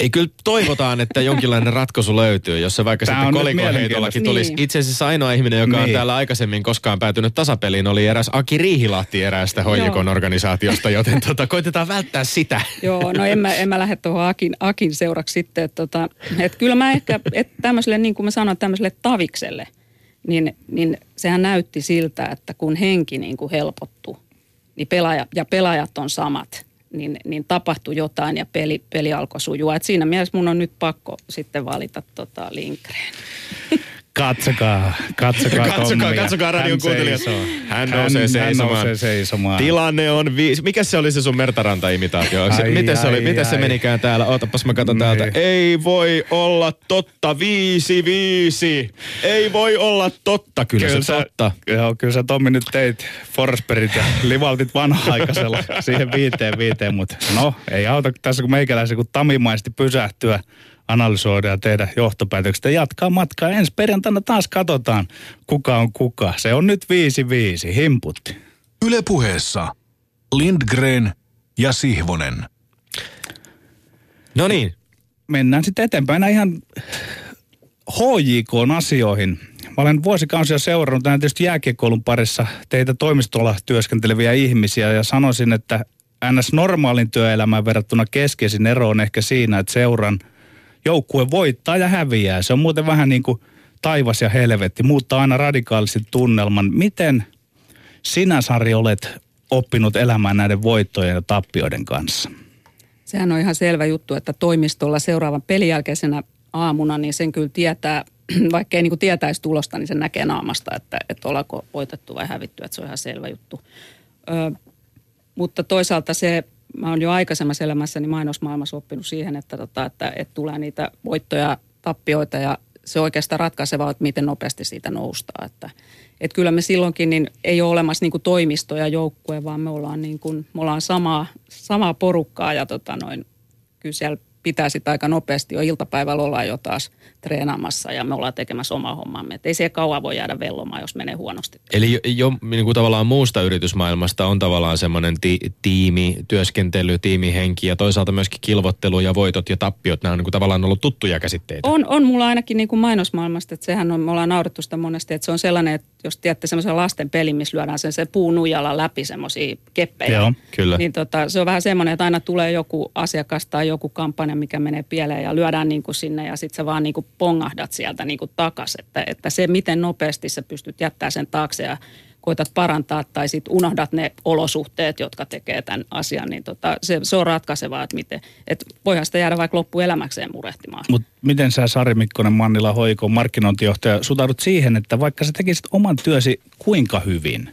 A: Ei kyllä toivotaan, että jonkinlainen ratkaisu löytyy, jos se vaikka
C: Tää
A: sitten
C: on
A: kolikoheitollakin tulisi.
B: Niin.
A: Itse asiassa ainoa ihminen, joka on
C: Niin.
A: täällä aikaisemmin koskaan päätynyt tasapeliin, oli eräs Aki Riihilahti eräästä hoijakon organisaatiosta, joten tota, koitetaan välttää sitä.
B: Joo, no en mä, en mä lähde tuohon Akin, Akin seuraksi sitten. Että tota, et kyllä mä ehkä, että tämmöiselle, niin kuin mä sanoin, tämmöiselle tavikselle, niin, niin sehän näytti siltä, että kun henki niin kuin helpottui, niin pelaaja, ja pelaajat on samat, niin, niin tapahtui jotain ja peli, peli alkoi sujua. Et siinä mielessä mun on nyt pakko sitten valita tota Lindgren.
C: Katsokaa, katsokaa
A: Katsokaa, katsokaa radion
C: Hän
A: kuuntelijat.
C: seisoo.
A: Hän nousee seisomaan.
C: Hän nousee seisomaan.
A: Tilanne on viisi. Mikä se oli se sun Mertaranta-imitaatio? Ai,
C: Ai,
A: miten se, oli, miten se menikään täällä? Ootapas mä katson täältä.
C: Niin.
A: Ei voi olla totta. Viisi, viisi. Ei voi olla totta. Kyllä,
C: Kyllä
A: se
C: sä,
A: totta.
C: joo, kyllä sä Tommi nyt teit Forsbergit ja livaltit vanha-aikaisella siihen viiteen viiteen, mutta no ei auta tässä kun meikäläisen kun tamimaisesti pysähtyä, analysoida ja tehdä johtopäätökset ja jatkaa matkaa. Ensi perjantaina taas katsotaan, kuka on kuka. Se on nyt viisi viisi, himputti.
D: Yle puheessa Lindgren ja Sihvonen.
A: No niin.
C: Mennään sitten eteenpäin ihan HJK-asioihin. Mä olen vuosikausia seurannut näin tietysti jääkiekkoulun parissa teitä toimistolla työskenteleviä ihmisiä ja sanoisin, että ns. normaalin työelämään verrattuna keskeisin ero on ehkä siinä, että seuran joukkue voittaa ja häviää. Se on muuten vähän niin kuin taivas ja helvetti, muuttaa aina radikaalisti tunnelman. Miten sinä, Sari, olet oppinut elämään näiden voittojen ja tappioiden kanssa?
B: Sehän on ihan selvä juttu, että toimistolla seuraavan pelin jälkeisenä aamuna, niin sen kyllä tietää, vaikka ei niin tietäisi tulosta, niin sen näkee naamasta, että, että ollaanko voitettu vai hävitty, että se on ihan selvä juttu. Ö, mutta toisaalta se, mä oon jo aikaisemmassa elämässäni mainosmaailmassa oppinut siihen, että, tota, että, että tulee niitä voittoja, tappioita ja se oikeastaan ratkaisevaa, että miten nopeasti siitä noustaan. Että, että kyllä me silloinkin niin ei ole olemassa niin kuin toimisto ja joukkue, vaan me ollaan, niin kuin, me ollaan samaa, samaa porukkaa ja tota noin, kyllä siellä pitää sitä aika nopeasti jo iltapäivällä olla jo taas treenaamassa ja me ollaan tekemässä omaa hommaamme. Et ei se kauan voi jäädä vellomaan, jos menee huonosti.
A: Eli jo, jo niin kuin tavallaan muusta yritysmaailmasta on tavallaan semmoinen ti, tiimi, työskentely, tiimihenki ja toisaalta myöskin kilvottelu ja voitot ja tappiot. Nämä on niin kuin tavallaan ollut tuttuja käsitteitä.
B: On, on mulla ainakin niin kuin mainosmaailmasta, että sehän on, me ollaan naurettu sitä monesti, että se on sellainen, että jos tiedätte semmoisen lasten pelin, missä lyödään sen, se puu nuijalla läpi semmoisia keppejä.
C: Joo,
A: kyllä.
B: Niin tota, se on vähän semmoinen, että aina tulee joku asiakas tai joku kampanja, mikä menee pieleen ja lyödään niin kuin sinne ja sitten sä vaan niin kuin pongahdat sieltä niin kuin takas. Että, että se, miten nopeasti sä pystyt jättää sen taakse ja koitat parantaa tai sitten unohdat ne olosuhteet, jotka tekee tämän asian, niin tota, se, se on ratkaisevaa, että miten, että voihan sitä jäädä vaikka loppuelämäkseen murehtimaan.
C: Mutta miten sä Sari Mikkonen Mannila Hoiko, markkinointijohtaja, suhtaudut siihen, että vaikka sä tekisit oman työsi kuinka hyvin,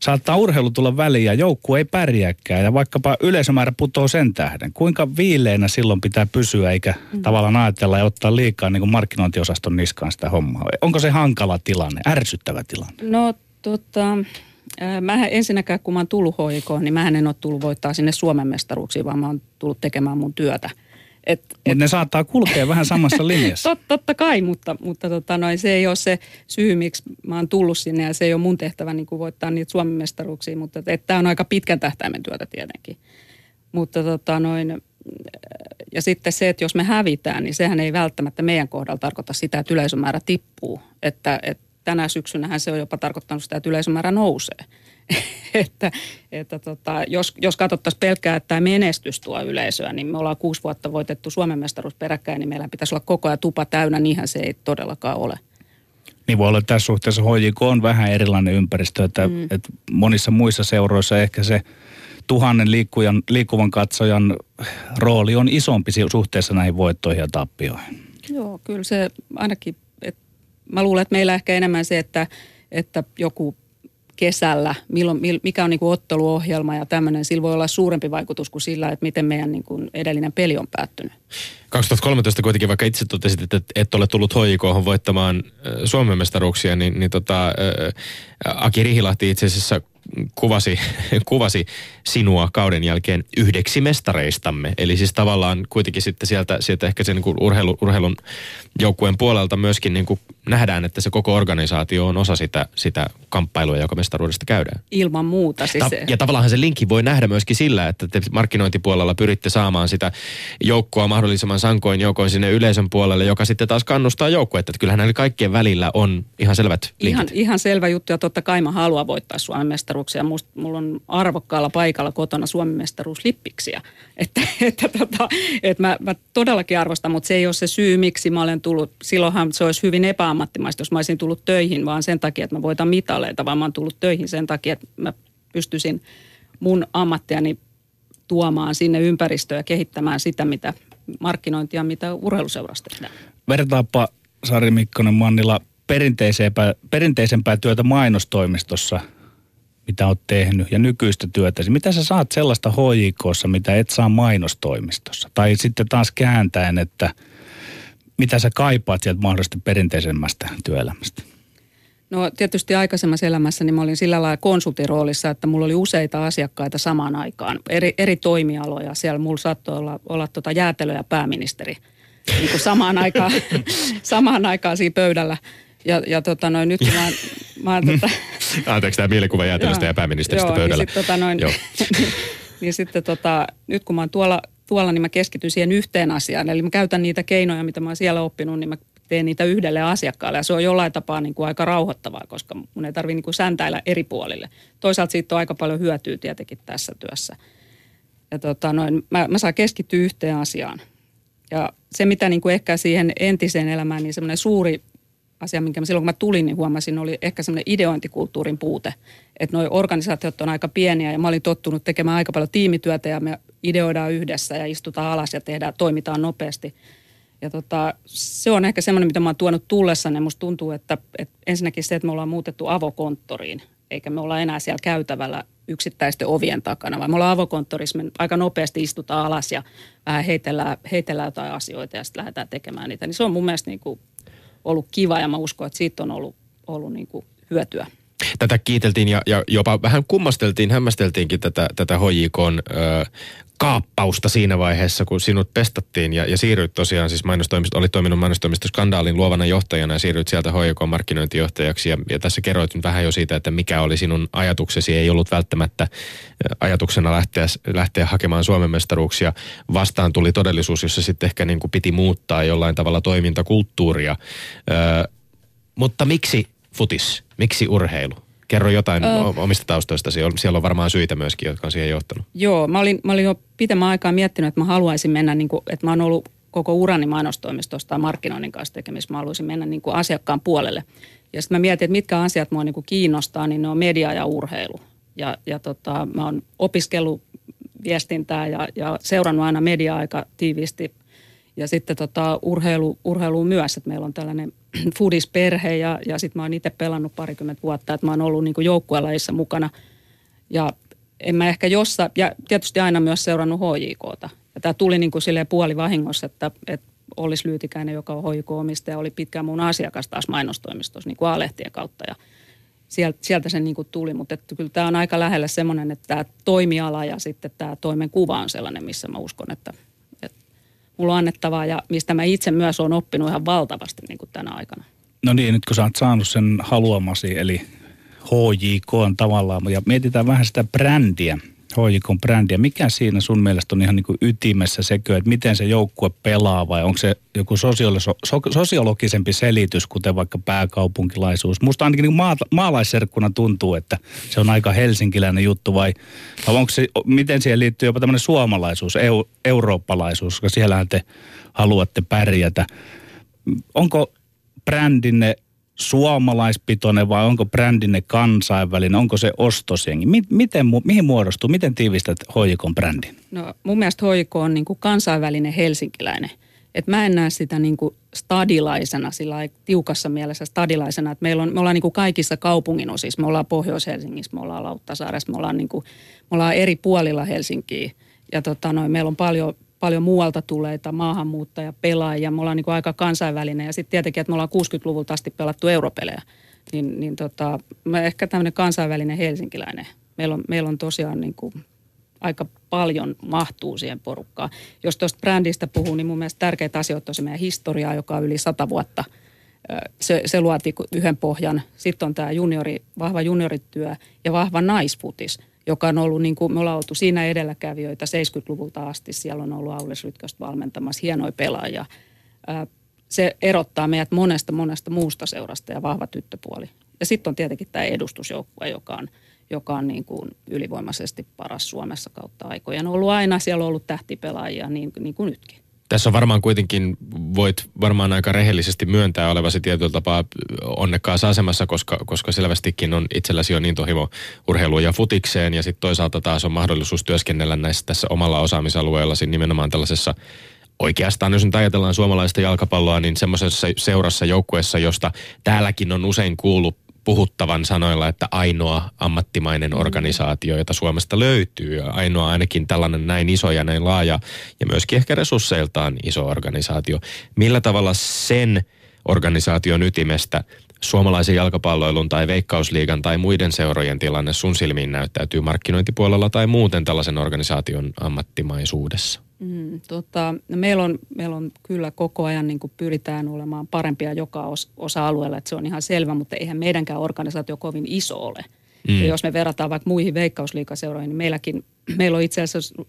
C: saattaa urheilu tulla väliin ja joukkue ei pärjääkään ja vaikkapa yleisömäärä putoo sen tähden. Kuinka viileänä silloin pitää pysyä eikä mm. tavallaan ajatella ja ottaa liikaa niin kuin markkinointiosaston niskaan sitä hommaa? Onko se hankala tilanne, ärsyttävä tilanne?
B: No tota, mähän ensinnäkään kun mä oon tullut HIK, niin mä en ole tullut voittaa sinne Suomen mestaruuksiin, vaan mä oon tullut tekemään mun työtä. Et,
C: Mutta ne saattaa kulkea vähän samassa linjassa.
B: Tot, totta kai, mutta, mutta tota noin, se ei ole se syy, miksi mä oon tullut sinne ja se ei ole mun tehtävä niin kuin voittaa niitä Suomen mestaruuksia, mutta tämä on aika pitkän tähtäimen työtä tietenkin. Mutta tota noin, ja sitten se, että jos me hävitään, niin sehän ei välttämättä meidän kohdalla tarkoita sitä, että yleisömäärä tippuu. Että, että tänä syksynähän se on jopa tarkoittanut sitä, että yleisömäärä nousee. että, että tota, jos, jos katsottaisiin pelkkää, että tämä menestys tuo yleisöä, niin me ollaan kuusi vuotta voitettu Suomen mestaruus peräkkäin, niin meillä pitäisi olla koko ajan tupa täynnä, niinhän se ei todellakaan ole.
C: Niin voi olla että tässä suhteessa HJK on vähän erilainen ympäristö, että, mm. että monissa muissa seuroissa ehkä se tuhannen liikkujan, liikkuvan katsojan rooli on isompi suhteessa näihin voittoihin ja tappioihin.
B: Joo, kyllä se ainakin, mä luulen, että meillä ehkä enemmän se, että, että joku kesällä, milloin, mikä on niin kuin otteluohjelma ja tämmöinen, sillä voi olla suurempi vaikutus kuin sillä, että miten meidän niin kuin edellinen peli on päättynyt.
A: 2013 kuitenkin, vaikka itse totesit, että et ole tullut HJK voittamaan Suomen mestaruuksia, niin, niin tota, Aki Rihilahti itse asiassa kuvasi, kuvasi sinua kauden jälkeen yhdeksi mestareistamme. Eli siis tavallaan kuitenkin sitten sieltä, sieltä ehkä sen niin urheilu, urheilun joukkueen puolelta myöskin niin kuin nähdään, että se koko organisaatio on osa sitä, sitä kamppailua, joka mestaruudesta käydään.
B: Ilman muuta. Siis
A: Ta- ja tavallaan se linkki voi nähdä myöskin sillä, että te markkinointipuolella pyritte saamaan sitä joukkoa mahdollisimman sankoin joukoin sinne yleisön puolelle, joka sitten taas kannustaa joukkuetta. Että kyllähän näillä kaikkien välillä on ihan selvät linkit.
B: Ihan, ihan selvä juttu ja totta kai mä haluan voittaa Suomen mestaruuksia. Musta, mulla on arvokkaalla paikalla kotona Suomen mestaruuslippiksiä. Että, että, tota, että mä, mä todellakin arvostan, mutta se ei ole se syy, miksi mä olen tullut. Silloinhan se olisi hyvin epäammattimaista, jos mä olisin tullut töihin vaan sen takia, että mä voitan mitaleita, vaan mä oon tullut töihin sen takia, että mä pystyisin mun ammattiani tuomaan sinne ympäristöä ja kehittämään sitä, mitä markkinointia, mitä urheiluseurasta tehdään.
C: Vertaapa Sari Mikkonen Mannila perinteisempää, perinteisempää työtä mainostoimistossa, mitä olet tehnyt, ja nykyistä työtä. Mitä sä saat sellaista HJKssa, mitä et saa mainostoimistossa? Tai sitten taas kääntäen, että mitä sä kaipaat sieltä mahdollisesti perinteisemmästä työelämästä?
B: No tietysti aikaisemmassa elämässä niin mä olin sillä lailla konsultiroolissa, että mulla oli useita asiakkaita samaan aikaan, eri, eri toimialoja. Siellä mulla saattoi olla, olla tota jäätelö ja pääministeri niin kuin samaan, aikaan, samaan aikaan siinä pöydällä. Ja, ja tota noin, nyt kun mä, mä oon, tota,
A: Anteeksi tämä mielikuva jäätelöstä ja pääministeristä
B: joo,
A: pöydällä.
B: Niin, sit, tota noin,
A: Joo.
B: niin sitten tota, nyt kun mä oon tuolla, tuolla, niin mä keskityn siihen yhteen asiaan. Eli mä käytän niitä keinoja, mitä mä oon siellä oppinut, niin mä teen niitä yhdelle asiakkaalle. Ja se on jollain tapaa niin kuin aika rauhoittavaa, koska mun ei tarvitse niin kuin säntäillä eri puolille. Toisaalta siitä on aika paljon hyötyä tietenkin tässä työssä. Ja tota noin, mä, mä saan keskittyä yhteen asiaan. Ja se, mitä niin kuin ehkä siihen entiseen elämään, niin semmoinen suuri asia, minkä mä silloin kun mä tulin, niin huomasin, oli ehkä semmoinen ideointikulttuurin puute. Että nuo organisaatiot on aika pieniä ja mä olin tottunut tekemään aika paljon tiimityötä ja me ideoidaan yhdessä ja istutaan alas ja tehdään, toimitaan nopeasti. Ja tota, se on ehkä semmoinen, mitä mä oon tuonut tullessa, niin musta tuntuu, että, että ensinnäkin se, että me ollaan muutettu avokonttoriin, eikä me olla enää siellä käytävällä yksittäisten ovien takana, vaan me ollaan avokonttorissa, me aika nopeasti istutaan alas ja vähän heitellään, heitellään jotain asioita ja sitten lähdetään tekemään niitä. Niin se on mun mielestä niin kuin ollut kiva ja mä uskon, että siitä on ollut, ollut niin kuin hyötyä.
A: Tätä kiiteltiin ja, ja jopa vähän kummasteltiin, hämmästeltiinkin tätä, tätä HJKn ö, kaappausta siinä vaiheessa, kun sinut pestattiin ja, ja siirryit tosiaan, siis mainostoimisto, olit toiminut mainostoimisto skandaalin luovana johtajana ja siirryit sieltä HJK markkinointijohtajaksi. Ja, ja tässä kerroit nyt vähän jo siitä, että mikä oli sinun ajatuksesi. Ei ollut välttämättä ajatuksena lähteä, lähteä hakemaan Suomen mestaruuksia. Vastaan tuli todellisuus, jossa sitten ehkä niin kuin piti muuttaa jollain tavalla toimintakulttuuria. Ö, mutta miksi futis? Miksi urheilu? Kerro jotain
B: Ö.
A: o- omista taustoista. Siellä on varmaan syitä myöskin, jotka on siihen johtanut.
B: Joo, mä olin, mä olin jo pitemmän aikaa miettinyt, että mä haluaisin mennä, niin kuin, että mä oon ollut koko urani mainostoimistosta tai markkinoinnin kanssa tekemisissä. Mä haluaisin mennä niin kuin asiakkaan puolelle. Ja sitten mä mietin, että mitkä asiat mua niin kuin kiinnostaa, niin ne on media ja urheilu. Ja, ja tota, mä oon opiskellut viestintää ja, ja seurannut aina mediaa aika tiiviisti. Ja sitten tota, urheilu, urheilu myös, että meillä on tällainen foodisperhe ja, ja sitten mä oon itse pelannut parikymmentä vuotta, että mä oon ollut niin joukkuelajissa mukana. Ja en mä ehkä jossa, ja tietysti aina myös seurannut HJKta. Ja tämä tuli niin kuin silleen puoli vahingossa, että, että Ollis Lyytikäinen, joka on HJK-omistaja, oli pitkään mun asiakas taas mainostoimistossa niin kuin A-lehtien kautta. Ja sieltä, sieltä se niin kuin tuli, mutta että kyllä tämä on aika lähellä semmoinen, että tämä toimiala ja sitten tämä toimenkuva on sellainen, missä mä uskon, että mulla on annettavaa ja mistä mä itse myös olen oppinut ihan valtavasti niin kuin tänä aikana.
C: No niin, nyt kun sä oot saanut sen haluamasi, eli HJK on tavallaan, ja mietitään vähän sitä brändiä, HJK brändiä. Mikä siinä sun mielestä on ihan niin kuin ytimessä sekö, että miten se joukkue pelaa vai onko se joku sosiolo- so- sosiologisempi selitys, kuten vaikka pääkaupunkilaisuus? Musta ainakin niin maa- maalaisserkkuna tuntuu, että se on aika helsinkiläinen juttu vai, vai onko se, miten siihen liittyy jopa tämmöinen suomalaisuus, eu- eurooppalaisuus, koska siellähän te haluatte pärjätä. Onko brändinne suomalaispitoinen vai onko brändinne kansainvälinen, onko se ostosjengi? Mi- miten, mihin muodostuu, miten tiivistät HJKn brändin?
B: No mun mielestä HJK on niin kuin kansainvälinen helsinkiläinen. Et mä en näe sitä niin kuin stadilaisena, sillä tiukassa mielessä stadilaisena. Et meillä on, me ollaan niin kuin kaikissa kaupungin osissa. Me ollaan Pohjois-Helsingissä, me ollaan Lauttasaaressa, me ollaan, niin kuin, me ollaan eri puolilla Helsinkiä. Ja tota, noin, meillä on paljon, paljon muualta tuleita maahanmuuttajapelaajia. Me ollaan niin kuin aika kansainvälinen. Ja sitten tietenkin, että me ollaan 60-luvulta asti pelattu europelejä. Niin, niin tota, mä ehkä tämmöinen kansainvälinen helsinkiläinen. Meillä on, meillä on tosiaan niin kuin aika paljon mahtuu siihen porukkaan. Jos tuosta brändistä puhuu, niin mun mielestä tärkeitä asioita on se meidän historiaa, joka on yli sata vuotta. Se, se luotiin yhden pohjan. Sitten on tämä juniori, vahva juniorityö ja vahva naisfutis, joka on ollut, niin kuin me ollaan oltu siinä edelläkävijöitä 70-luvulta asti. Siellä on ollut Aules Rytköstä valmentamassa hienoja pelaajia. Se erottaa meidät monesta monesta muusta seurasta ja vahva tyttöpuoli. Ja sitten on tietenkin tämä edustusjoukkue, joka on joka on niin kuin ylivoimaisesti paras Suomessa kautta aikojen. On ollut aina, siellä on ollut tähtipelaajia niin, niin kuin nytkin.
A: Tässä on varmaan kuitenkin, voit varmaan aika rehellisesti myöntää olevasi tietyllä tapaa onnekkaassa asemassa, koska, koska selvästikin on itselläsi on niin tohimo urheiluun ja futikseen. Ja sitten toisaalta taas on mahdollisuus työskennellä näissä tässä omalla osaamisalueellasi nimenomaan tällaisessa oikeastaan, jos nyt ajatellaan suomalaista jalkapalloa, niin semmoisessa seurassa joukkueessa, josta täälläkin on usein kuullut puhuttavan sanoilla, että ainoa ammattimainen mm. organisaatio, jota Suomesta löytyy, ainoa ainakin tällainen näin iso ja näin laaja, ja myöskin ehkä resursseiltaan iso organisaatio. Millä tavalla sen organisaation ytimestä suomalaisen jalkapalloilun tai veikkausliigan tai muiden seurojen tilanne sun silmiin näyttäytyy markkinointipuolella tai muuten tällaisen organisaation ammattimaisuudessa?
B: Mm, tota, no meillä, on, meillä on kyllä koko ajan niin kuin pyritään olemaan parempia joka os, osa-alueella, että se on ihan selvä, mutta eihän meidänkään organisaatio kovin iso ole. Mm. Ja jos me verrataan vaikka muihin veikkausliikaseuroihin, niin meilläkin, meillä on itse asiassa,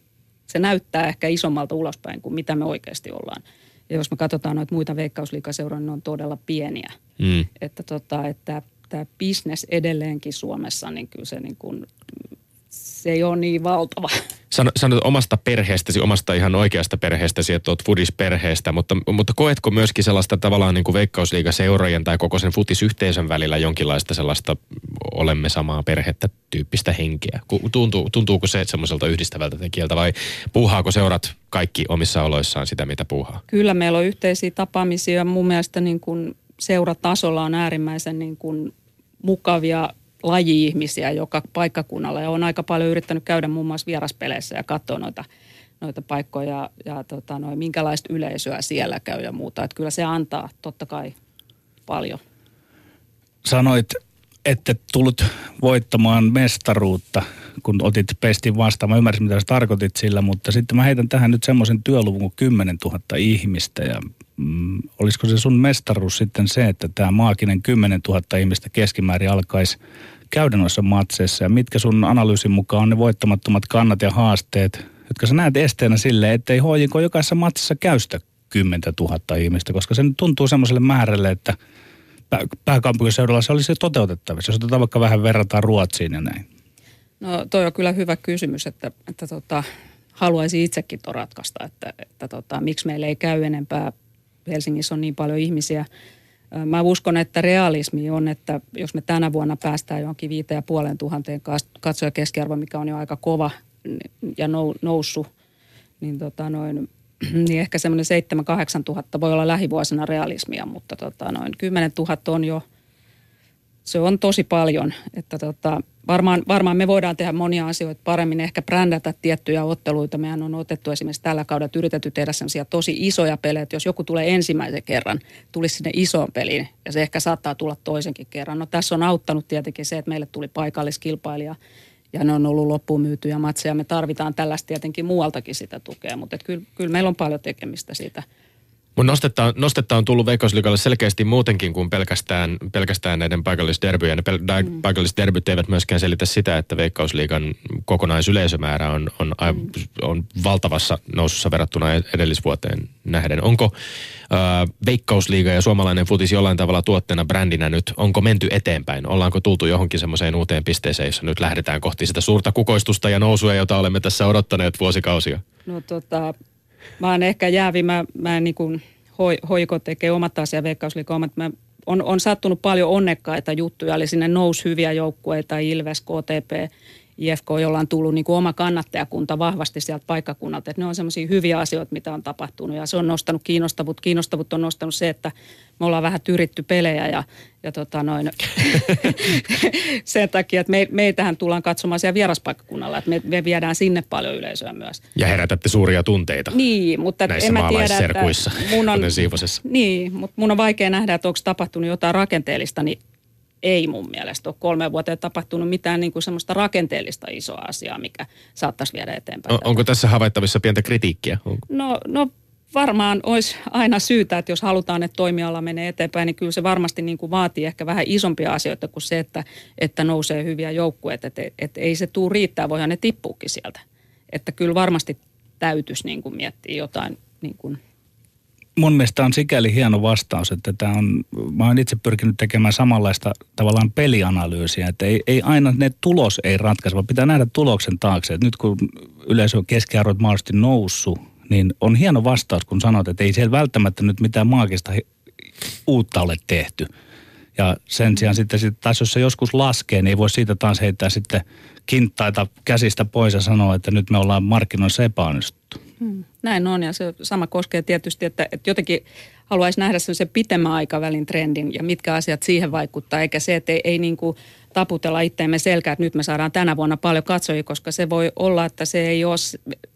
B: se näyttää ehkä isommalta ulospäin kuin mitä me oikeasti ollaan. Ja jos me katsotaan noita muita veikkausliikaseuroja, niin ne on todella pieniä. Mm. Että, tota, että tämä bisnes edelleenkin Suomessa, niin kyllä se niin kuin, se ei ole niin valtava.
A: Sano, sanot omasta perheestäsi, omasta ihan oikeasta perheestäsi, että olet fudisperheestä, mutta, mutta koetko myöskin sellaista tavallaan niin kuin veikkausliigaseurojen tai koko sen futisyhteisön välillä jonkinlaista sellaista olemme samaa perhettä tyyppistä henkeä? Tuntuu, tuntuuko se semmoiselta yhdistävältä tekijältä vai puuhaako seurat kaikki omissa oloissaan sitä, mitä puuhaa?
B: Kyllä meillä on yhteisiä tapaamisia. Mun mielestä niin kuin seuratasolla on äärimmäisen niin kuin mukavia laji-ihmisiä joka paikkakunnalla ja on aika paljon yrittänyt käydä muun muassa vieraspeleissä ja katsoa noita, noita paikkoja ja tota, noin, minkälaista yleisöä siellä käy ja muuta. Että kyllä se antaa totta kai paljon.
C: Sanoit, että tullut voittamaan mestaruutta, kun otit pestin vastaan. Mä ymmärsin, mitä sä tarkoitit sillä, mutta sitten mä heitän tähän nyt semmoisen työluvun kuin 10 000 ihmistä ja mm, olisiko se sun mestaruus sitten se, että tämä maaginen 10 000 ihmistä keskimäärin alkaisi käydä noissa matseissa? Ja mitkä sun analyysin mukaan on ne voittamattomat kannat ja haasteet, jotka sä näet esteenä silleen, että ei HJK jokaisessa matsissa käystä 10 000 ihmistä, koska se tuntuu semmoiselle määrälle, että pääkaupunkiseudulla se olisi toteutettavissa, jos otetaan vaikka vähän verrataan Ruotsiin ja näin.
B: No toi on kyllä hyvä kysymys, että, että tota, haluaisin itsekin tuon ratkaista, että, että tota, miksi meillä ei käy enempää Helsingissä on niin paljon ihmisiä. Mä uskon, että realismi on, että jos me tänä vuonna päästään johonkin viiteen ja puolen tuhanteen katsoja keskiarvo, mikä on jo aika kova ja noussut, niin, tota noin, niin ehkä semmoinen 7-8 tuhatta voi olla lähivuosina realismia, mutta tota noin 10 000 on jo, se on tosi paljon, että tota, varmaan, varmaan me voidaan tehdä monia asioita paremmin, ehkä brändätä tiettyjä otteluita. Mehän on otettu esimerkiksi tällä kaudella, yritetty tehdä sellaisia tosi isoja pelejä, että jos joku tulee ensimmäisen kerran, tulisi sinne isoon peliin ja se ehkä saattaa tulla toisenkin kerran. No tässä on auttanut tietenkin se, että meille tuli paikalliskilpailija ja ne on ollut loppuun myytyjä matseja. Me tarvitaan tällaista tietenkin muualtakin sitä tukea, mutta kyllä, kyllä meillä on paljon tekemistä siitä –
A: mutta nostetta, nostetta on tullut Veikkausliikalle selkeästi muutenkin kuin pelkästään, pelkästään näiden paikallisderbyjen. Ne pel- mm. paikallisderbyt eivät myöskään selitä sitä, että Veikkausliigan kokonaisyleisömäärä on, on, mm. on valtavassa nousussa verrattuna edellisvuoteen nähden. Onko äh, Veikkausliiga ja suomalainen futis jollain tavalla tuotteena, brändinä nyt, onko menty eteenpäin? Ollaanko tultu johonkin semmoiseen uuteen pisteeseen, jossa nyt lähdetään kohti sitä suurta kukoistusta ja nousua, jota olemme tässä odottaneet vuosikausia?
B: No tota, mä oon ehkä jäävi, mä, mä niin kuin hoi, hoiko tekee omat asiat, veikkausliikon omat. Mä on, on sattunut paljon onnekkaita juttuja, eli sinne nousi hyviä joukkueita, Ilves, KTP, IFK, jolla on tullut niin kuin oma kannattajakunta vahvasti sieltä paikkakunnalta. Että ne on semmoisia hyviä asioita, mitä on tapahtunut ja se on nostanut kiinnostavuutta. Kiinnostavuutta on nostanut se, että me ollaan vähän tyritty pelejä ja, ja tota noin, sen takia, että me, meitähän tullaan katsomaan siellä vieraspaikkakunnalla, että me, me viedään sinne paljon yleisöä myös.
A: Ja herätätte suuria tunteita.
B: Niin, mutta
A: näissä
B: en mä tiedä,
A: että mun on,
B: Niin, mutta mun on vaikea nähdä, että onko tapahtunut jotain rakenteellista, niin ei mun mielestä ole kolme vuoteen tapahtunut mitään niin kuin semmoista rakenteellista isoa asiaa, mikä saattaisi viedä eteenpäin.
A: On, onko tässä havaittavissa pientä kritiikkiä?
B: Onko? No, no varmaan olisi aina syytä, että jos halutaan, että toimiala menee eteenpäin, niin kyllä se varmasti niin kuin vaatii ehkä vähän isompia asioita kuin se, että, että nousee hyviä joukkueita. Että, että ei se tuu riittää, voihan ne tippuukin sieltä. Että kyllä varmasti täytyisi niin kuin miettiä jotain niin kuin
C: mun mielestä on sikäli hieno vastaus, että tämä on, mä oon itse pyrkinyt tekemään samanlaista tavallaan pelianalyysiä, että ei, ei aina ne tulos ei ratkaise, vaan pitää nähdä tuloksen taakse. Et nyt kun yleisö keskiarvot mahdollisesti noussut, niin on hieno vastaus, kun sanot, että ei siellä välttämättä nyt mitään maagista uutta ole tehty. Ja sen sijaan sitten, taas jos se joskus laskee, niin ei voi siitä taas heittää sitten kinttaita käsistä pois ja sanoa, että nyt me ollaan markkinoissa epäonnistuttu.
B: Hmm. Näin on ja se sama koskee tietysti, että, että jotenkin haluaisi nähdä sen pitemmän aikavälin trendin ja mitkä asiat siihen vaikuttaa, eikä se, että ei, ei niin kuin taputella itteemme selkää, että nyt me saadaan tänä vuonna paljon katsojia, koska se voi olla, että se ei ole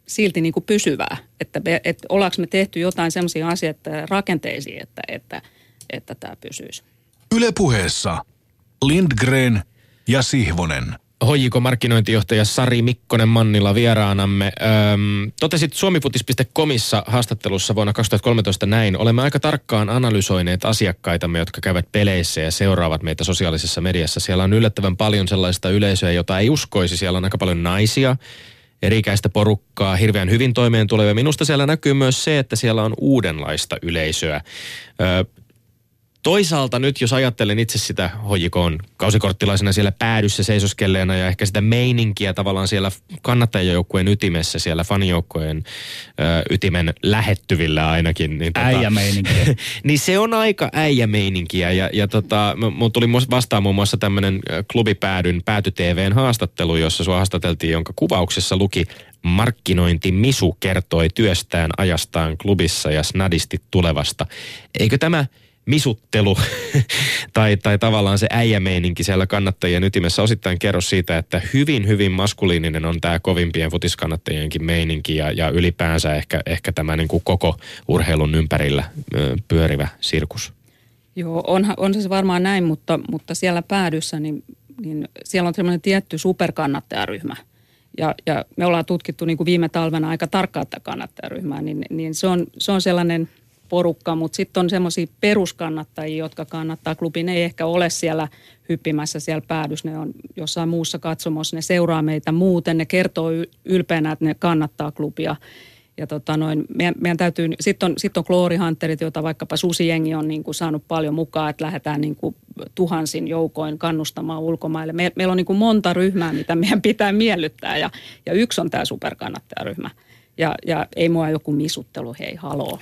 B: silti niin kuin pysyvää. Että, että ollaanko me tehty jotain sellaisia asioita rakenteisiin, että, että, että tämä pysyisi.
D: Ylepuheessa Lindgren ja Sihvonen.
A: Hojiko markkinointijohtaja Sari Mikkonen Mannilla vieraanamme. Öm, totesit suomifutis.comissa haastattelussa vuonna 2013 näin. Olemme aika tarkkaan analysoineet asiakkaitamme, jotka käyvät peleissä ja seuraavat meitä sosiaalisessa mediassa. Siellä on yllättävän paljon sellaista yleisöä, jota ei uskoisi. Siellä on aika paljon naisia, erikäistä porukkaa, hirveän hyvin toimeen tulevia. Minusta siellä näkyy myös se, että siellä on uudenlaista yleisöä. Ö, Toisaalta nyt, jos ajattelen itse sitä hojikoon kausikorttilaisena siellä päädyssä seisoskelleena ja ehkä sitä meininkiä tavallaan siellä kannattajajoukkueen ytimessä, siellä fanijoukkueen ö, ytimen lähettyvillä ainakin.
C: Niin tota, äijämeininkiä.
A: niin se on aika äijämeininkiä ja, ja tota, mun tuli vastaan muun muassa tämmöinen klubipäädyn pääty TVn haastattelu, jossa sua haastateltiin, jonka kuvauksessa luki markkinointi Misu kertoi työstään ajastaan klubissa ja snadisti tulevasta. Eikö tämä misuttelu tai, tai tavallaan se äijämeininki siellä kannattajien ytimessä osittain kerro siitä, että hyvin, hyvin maskuliininen on tämä kovimpien futiskannattajienkin meininki ja, ja ylipäänsä ehkä, ehkä tämä niin kuin koko urheilun ympärillä pyörivä sirkus.
B: Joo, onhan, on se varmaan näin, mutta, mutta siellä päädyssä, niin, niin siellä on semmoinen tietty superkannattajaryhmä. Ja, ja me ollaan tutkittu niin kuin viime talvena aika tarkkaan tätä kannattajaryhmää, niin, niin se, on, se on sellainen – porukka, mutta sitten on semmoisia peruskannattajia, jotka kannattaa klubin. Ne ei ehkä ole siellä hyppimässä siellä päädys, ne on jossain muussa katsomossa, ne seuraa meitä muuten, ne kertoo ylpeänä, että ne kannattaa klubia. Ja tota noin, meidän, meidän täytyy, sitten on, sit on kloorihunterit, joita vaikkapa susijengi on niin kuin saanut paljon mukaan, että lähdetään niin kuin tuhansin joukoin kannustamaan ulkomaille. Me, meillä on niin kuin monta ryhmää, mitä meidän pitää miellyttää ja, ja yksi on tämä superkannattajaryhmä. Ja, ja ei mua joku misuttelu, hei haloo.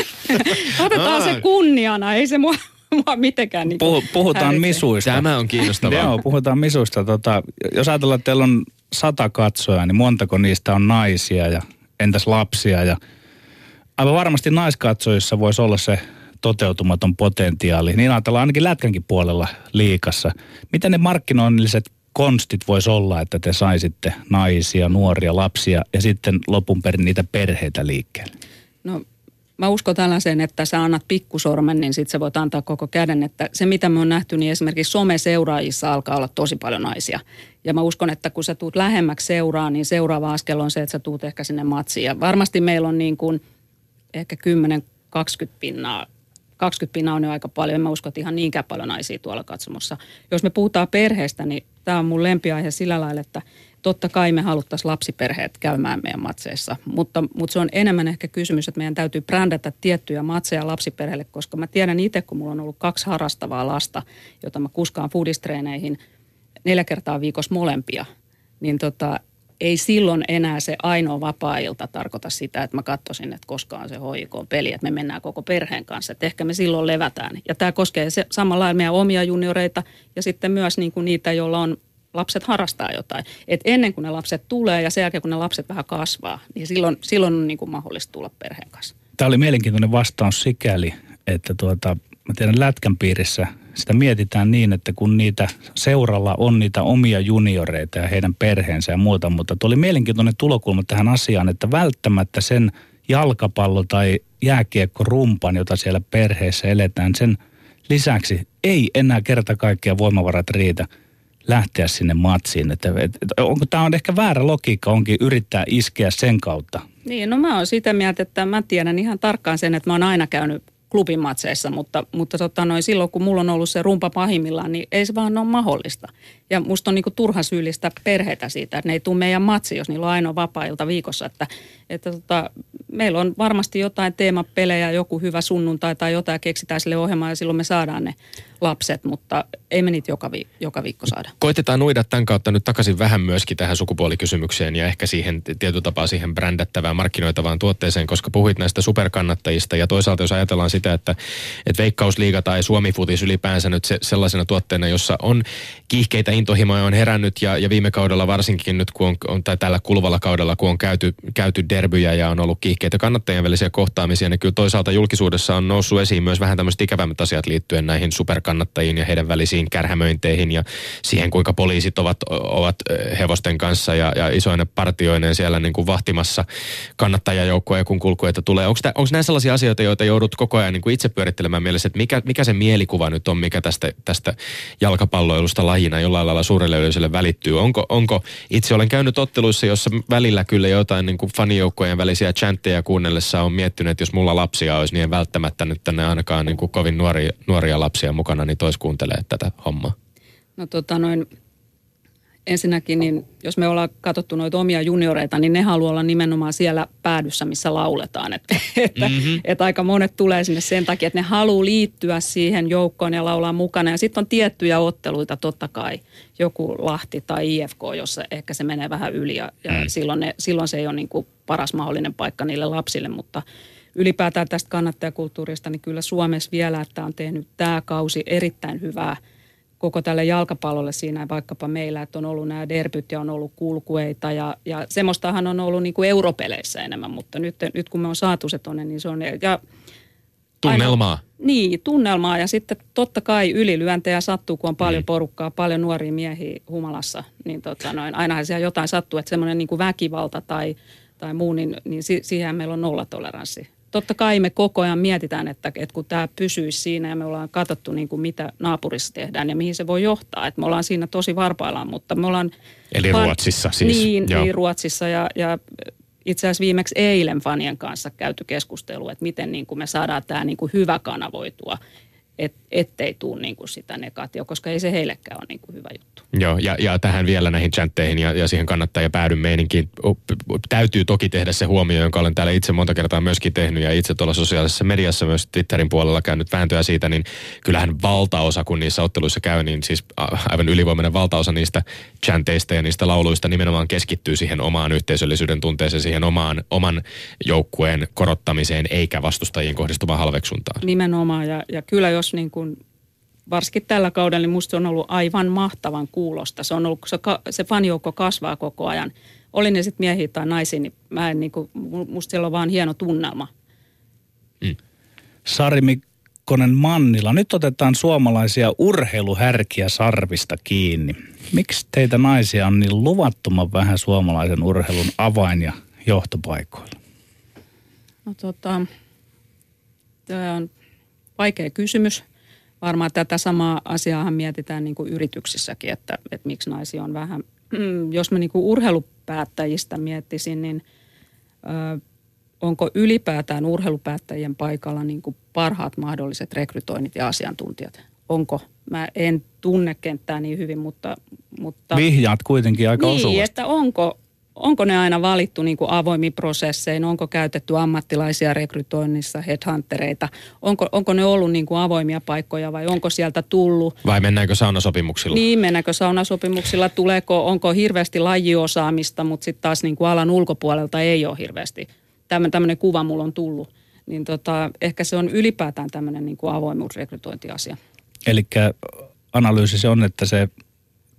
B: Otetaan se kunniana, ei se mua, mua mitenkään niin
C: Puh, Puhutaan häiritse. misuista.
A: Tämä on kiinnostavaa.
C: Joo, puhutaan misuista. Tota, jos ajatellaan, että teillä on sata katsoja, niin montako niistä on naisia ja entäs lapsia? Ja aivan varmasti naiskatsojissa voisi olla se toteutumaton potentiaali. Niin ajatellaan ainakin lätkänkin puolella liikassa. Miten ne markkinoinnilliset konstit voisi olla, että te saisitte naisia, nuoria, lapsia ja sitten lopun perin niitä perheitä liikkeelle?
B: No mä uskon tällaiseen, että sä annat pikkusormen, niin sitten sä voit antaa koko käden. Että se mitä me on nähty, niin esimerkiksi someseuraajissa alkaa olla tosi paljon naisia. Ja mä uskon, että kun sä tuut lähemmäksi seuraa, niin seuraava askel on se, että sä tuut ehkä sinne matsiin. Ja varmasti meillä on niin kuin ehkä 10-20 pinnaa 20 pinnaa on jo aika paljon. En mä usko, että ihan niinkään paljon naisia tuolla katsomossa. Jos me puhutaan perheestä, niin tämä on mun lempiaihe sillä lailla, että totta kai me haluttaisiin lapsiperheet käymään meidän matseissa, mutta, mutta se on enemmän ehkä kysymys, että meidän täytyy brändätä tiettyjä matseja lapsiperheille, koska mä tiedän itse, kun mulla on ollut kaksi harrastavaa lasta, jota mä kuskaan foodistreeneihin neljä kertaa viikossa molempia, niin tota, ei silloin enää se ainoa vapaa-ilta tarkoita sitä, että mä katsoisin, että koskaan se hoiko peli, että me mennään koko perheen kanssa. Että ehkä me silloin levätään. Ja tämä koskee se, samalla meidän omia junioreita ja sitten myös niin kuin niitä, joilla on lapset harrastaa jotain. Et ennen kuin ne lapset tulee ja sen jälkeen kun ne lapset vähän kasvaa, niin silloin, silloin on niin kuin mahdollista tulla perheen kanssa.
C: Tämä oli mielenkiintoinen vastaus sikäli, että tuota, mä tiedän Lätkän piirissä sitä mietitään niin, että kun niitä seuralla on niitä omia junioreita ja heidän perheensä ja muuta, mutta tuli mielenkiintoinen tulokulma tähän asiaan, että välttämättä sen jalkapallo- tai jääkiekko-rumpan, jota siellä perheessä eletään, sen lisäksi ei enää kerta kaikkiaan voimavarat riitä lähteä sinne matsiin. Että, että onko tämä on ehkä väärä logiikka, onkin yrittää iskeä sen kautta.
B: Niin, no mä oon sitä mieltä, että mä tiedän ihan tarkkaan sen, että mä oon aina käynyt klubin matseissa, mutta, mutta tota noin, silloin kun mulla on ollut se rumpa pahimmillaan, niin ei se vaan ole mahdollista. Ja musta on niinku turha syyllistä perheitä siitä, että ne ei tule meidän matsi, jos niillä on ainoa vapaa-ilta viikossa. Että, että tota, meillä on varmasti jotain teemapelejä, joku hyvä sunnuntai tai jotain keksitään sille ohjelmaan ja silloin me saadaan ne lapset, mutta ei me niitä joka, vi- joka viikko saada.
A: Koitetaan uida tämän kautta nyt takaisin vähän myöskin tähän sukupuolikysymykseen ja ehkä siihen tietyllä tapaa siihen brändättävään, markkinoitavaan tuotteeseen, koska puhuit näistä superkannattajista ja toisaalta jos ajatellaan sitä, että, että Veikkausliiga tai Suomi-futis ylipäänsä nyt se, sellaisena tuotteena, jossa on kiihkeitä intohimoja on herännyt ja, ja viime kaudella varsinkin nyt, kun on, on tai tällä kuluvalla kaudella, kun on käyty, käyty derbyjä ja on ollut kiihkeitä kannattajien välisiä kohtaamisia, niin kyllä toisaalta julkisuudessa on noussut esiin myös vähän tämmöiset ikävämmät asiat liittyen näihin superkannattajiin ja heidän välisiin kärhämöinteihin ja siihen, kuinka poliisit ovat, ovat hevosten kanssa ja, ja isoinen partioinen siellä niin kuin vahtimassa kannattajajoukkoja, kun kulkueita tulee. Onko nämä sellaisia asioita, joita joudut koko ajan niin kuin itse pyörittelemään mielessä, että mikä, mikä se mielikuva nyt on, mikä tästä, tästä jalkapalloilusta lajina jollain lailla suurelle yleisölle välittyy? Onko, onko, itse olen käynyt otteluissa, jossa välillä kyllä jotain niin kuin fanijoukkojen välisiä chantteja kuunnellessa on miettinyt, että jos mulla lapsia olisi, niin en välttämättä nyt tänne ainakaan niin kuin kovin nuoria, nuoria lapsia mukana, niin tois kuuntelee tätä hommaa.
B: No tota noin, ensinnäkin, niin jos me ollaan katsottu noita omia junioreita, niin ne haluaa olla nimenomaan siellä päädyssä, missä lauletaan. Että, että, mm-hmm. että aika monet tulee sinne sen takia, että ne haluaa liittyä siihen joukkoon ja laulaa mukana. Ja sitten on tiettyjä otteluita totta kai, joku Lahti tai IFK, jossa ehkä se menee vähän yli ja, ja mm. silloin, ne, silloin se ei ole niin kuin paras mahdollinen paikka niille lapsille, mutta ylipäätään tästä kannattajakulttuurista, niin kyllä Suomessa vielä, että on tehnyt tämä kausi erittäin hyvää – koko tälle jalkapallolle siinä vaikkapa meillä, että on ollut nämä derbyt ja on ollut kulkueita ja, ja semmoistahan on ollut niin kuin europeleissä enemmän, mutta nyt, nyt kun me on saatu se tonne, niin se on... Ja
A: tunnelmaa.
B: Aina, niin, tunnelmaa ja sitten totta kai ylilyöntejä sattuu, kun on paljon mm. porukkaa, paljon nuoria miehiä humalassa, niin tota noin, ainahan siellä jotain sattuu, että semmoinen niin kuin väkivalta tai, tai muu, niin, niin siihen meillä on nollatoleranssi totta kai me koko ajan mietitään, että, että kun tämä pysyisi siinä ja me ollaan katsottu niin kuin mitä naapurissa tehdään ja mihin se voi johtaa. Että me ollaan siinä tosi varpaillaan, mutta me ollaan...
A: Eli fan... Ruotsissa siis.
B: Niin, niin Ruotsissa ja, ja itse asiassa viimeksi eilen fanien kanssa käyty keskustelu, että miten niin kuin me saadaan tämä niin kuin hyvä kanavoitua et, ettei tule niin kuin sitä negaatio, koska ei se heillekään ole niin kuin hyvä juttu.
A: Joo, ja, ja tähän vielä näihin chantteihin ja, ja siihen kannattaa ja päädyn meininkiin. Täytyy toki tehdä se huomio, jonka olen täällä itse monta kertaa myöskin tehnyt ja itse tuolla sosiaalisessa mediassa myös Twitterin puolella käynyt vääntöä siitä, niin kyllähän valtaosa, kun niissä otteluissa käy, niin siis aivan ylivoimainen valtaosa niistä chanteista ja niistä lauluista nimenomaan keskittyy siihen omaan yhteisöllisyyden tunteeseen, siihen omaan, oman joukkueen korottamiseen, eikä vastustajien kohdistuvaan halveksuntaan.
B: Nimenomaan, ja, ja kyllä jos niin kuin varsinkin tällä kaudella, niin musta on ollut aivan mahtavan kuulosta. Se on ollut, se, se fanijoukko kasvaa koko ajan. Oli ne sitten miehiä tai naisia, niin mä en niin kuin, musta siellä on vaan hieno tunnelma.
C: Mm. Sari Mikkonen Mannila, nyt otetaan suomalaisia urheiluhärkiä sarvista kiinni. Miksi teitä naisia on niin luvattoman vähän suomalaisen urheilun avain- ja johtopaikoilla?
B: No tota, tämä on vaikea kysymys. Varmaan tätä samaa asiaa mietitään niin kuin yrityksissäkin, että, että miksi naisia on vähän. Mm, jos mä niin kuin urheilupäättäjistä miettisin, niin ö, onko ylipäätään urheilupäättäjien paikalla niin kuin parhaat mahdolliset rekrytoinnit ja asiantuntijat? Onko? Mä en tunne kenttää niin hyvin, mutta... mutta
C: Vihjaat kuitenkin aika
B: niin,
C: osuvasti.
B: että onko, onko ne aina valittu niin kuin avoimin prosessein, onko käytetty ammattilaisia rekrytoinnissa, headhuntereita, onko, onko ne ollut niin kuin avoimia paikkoja vai onko sieltä tullut.
A: Vai mennäänkö saunasopimuksilla?
B: Niin, mennäänkö saunasopimuksilla, tuleeko, onko hirveästi lajiosaamista, mutta sitten taas niin kuin alan ulkopuolelta ei ole hirveästi. Tämmöinen kuva mulla on tullut. Niin tota, ehkä se on ylipäätään tämmöinen niin kuin avoimuusrekrytointiasia.
C: Eli analyysi se on, että se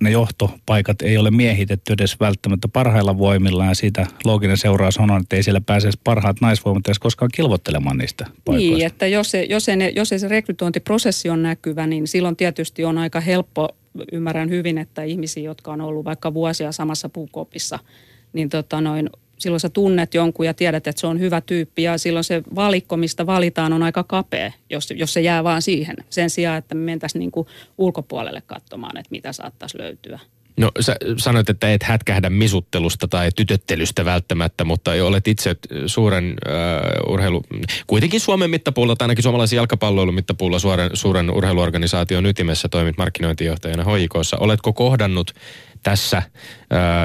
C: ne johtopaikat ei ole miehitetty edes välttämättä parhailla voimilla ja siitä looginen seuraus on, että ei siellä pääse parhaat naisvoimat edes koskaan kilvoittelemaan niistä paikoista.
B: Niin, että jos, jos, ei, jos ei se rekrytointiprosessi on näkyvä, niin silloin tietysti on aika helppo, ymmärrän hyvin, että ihmisiä, jotka on ollut vaikka vuosia samassa puukopissa, niin tota noin, silloin sä tunnet jonkun ja tiedät, että se on hyvä tyyppi ja silloin se valikko, mistä valitaan, on aika kapea, jos, jos se jää vaan siihen. Sen sijaan, että me mentäisiin niin kuin ulkopuolelle katsomaan, että mitä saattaisi löytyä.
A: No sä sanoit, että et hätkähdä misuttelusta tai tytöttelystä välttämättä, mutta olet itse suuren uh, urheilu, kuitenkin Suomen mittapuulla tai ainakin suomalaisen jalkapalloilun mittapuulla suuren, suuren urheiluorganisaation ytimessä toimit markkinointijohtajana hoikossa. Oletko kohdannut tässä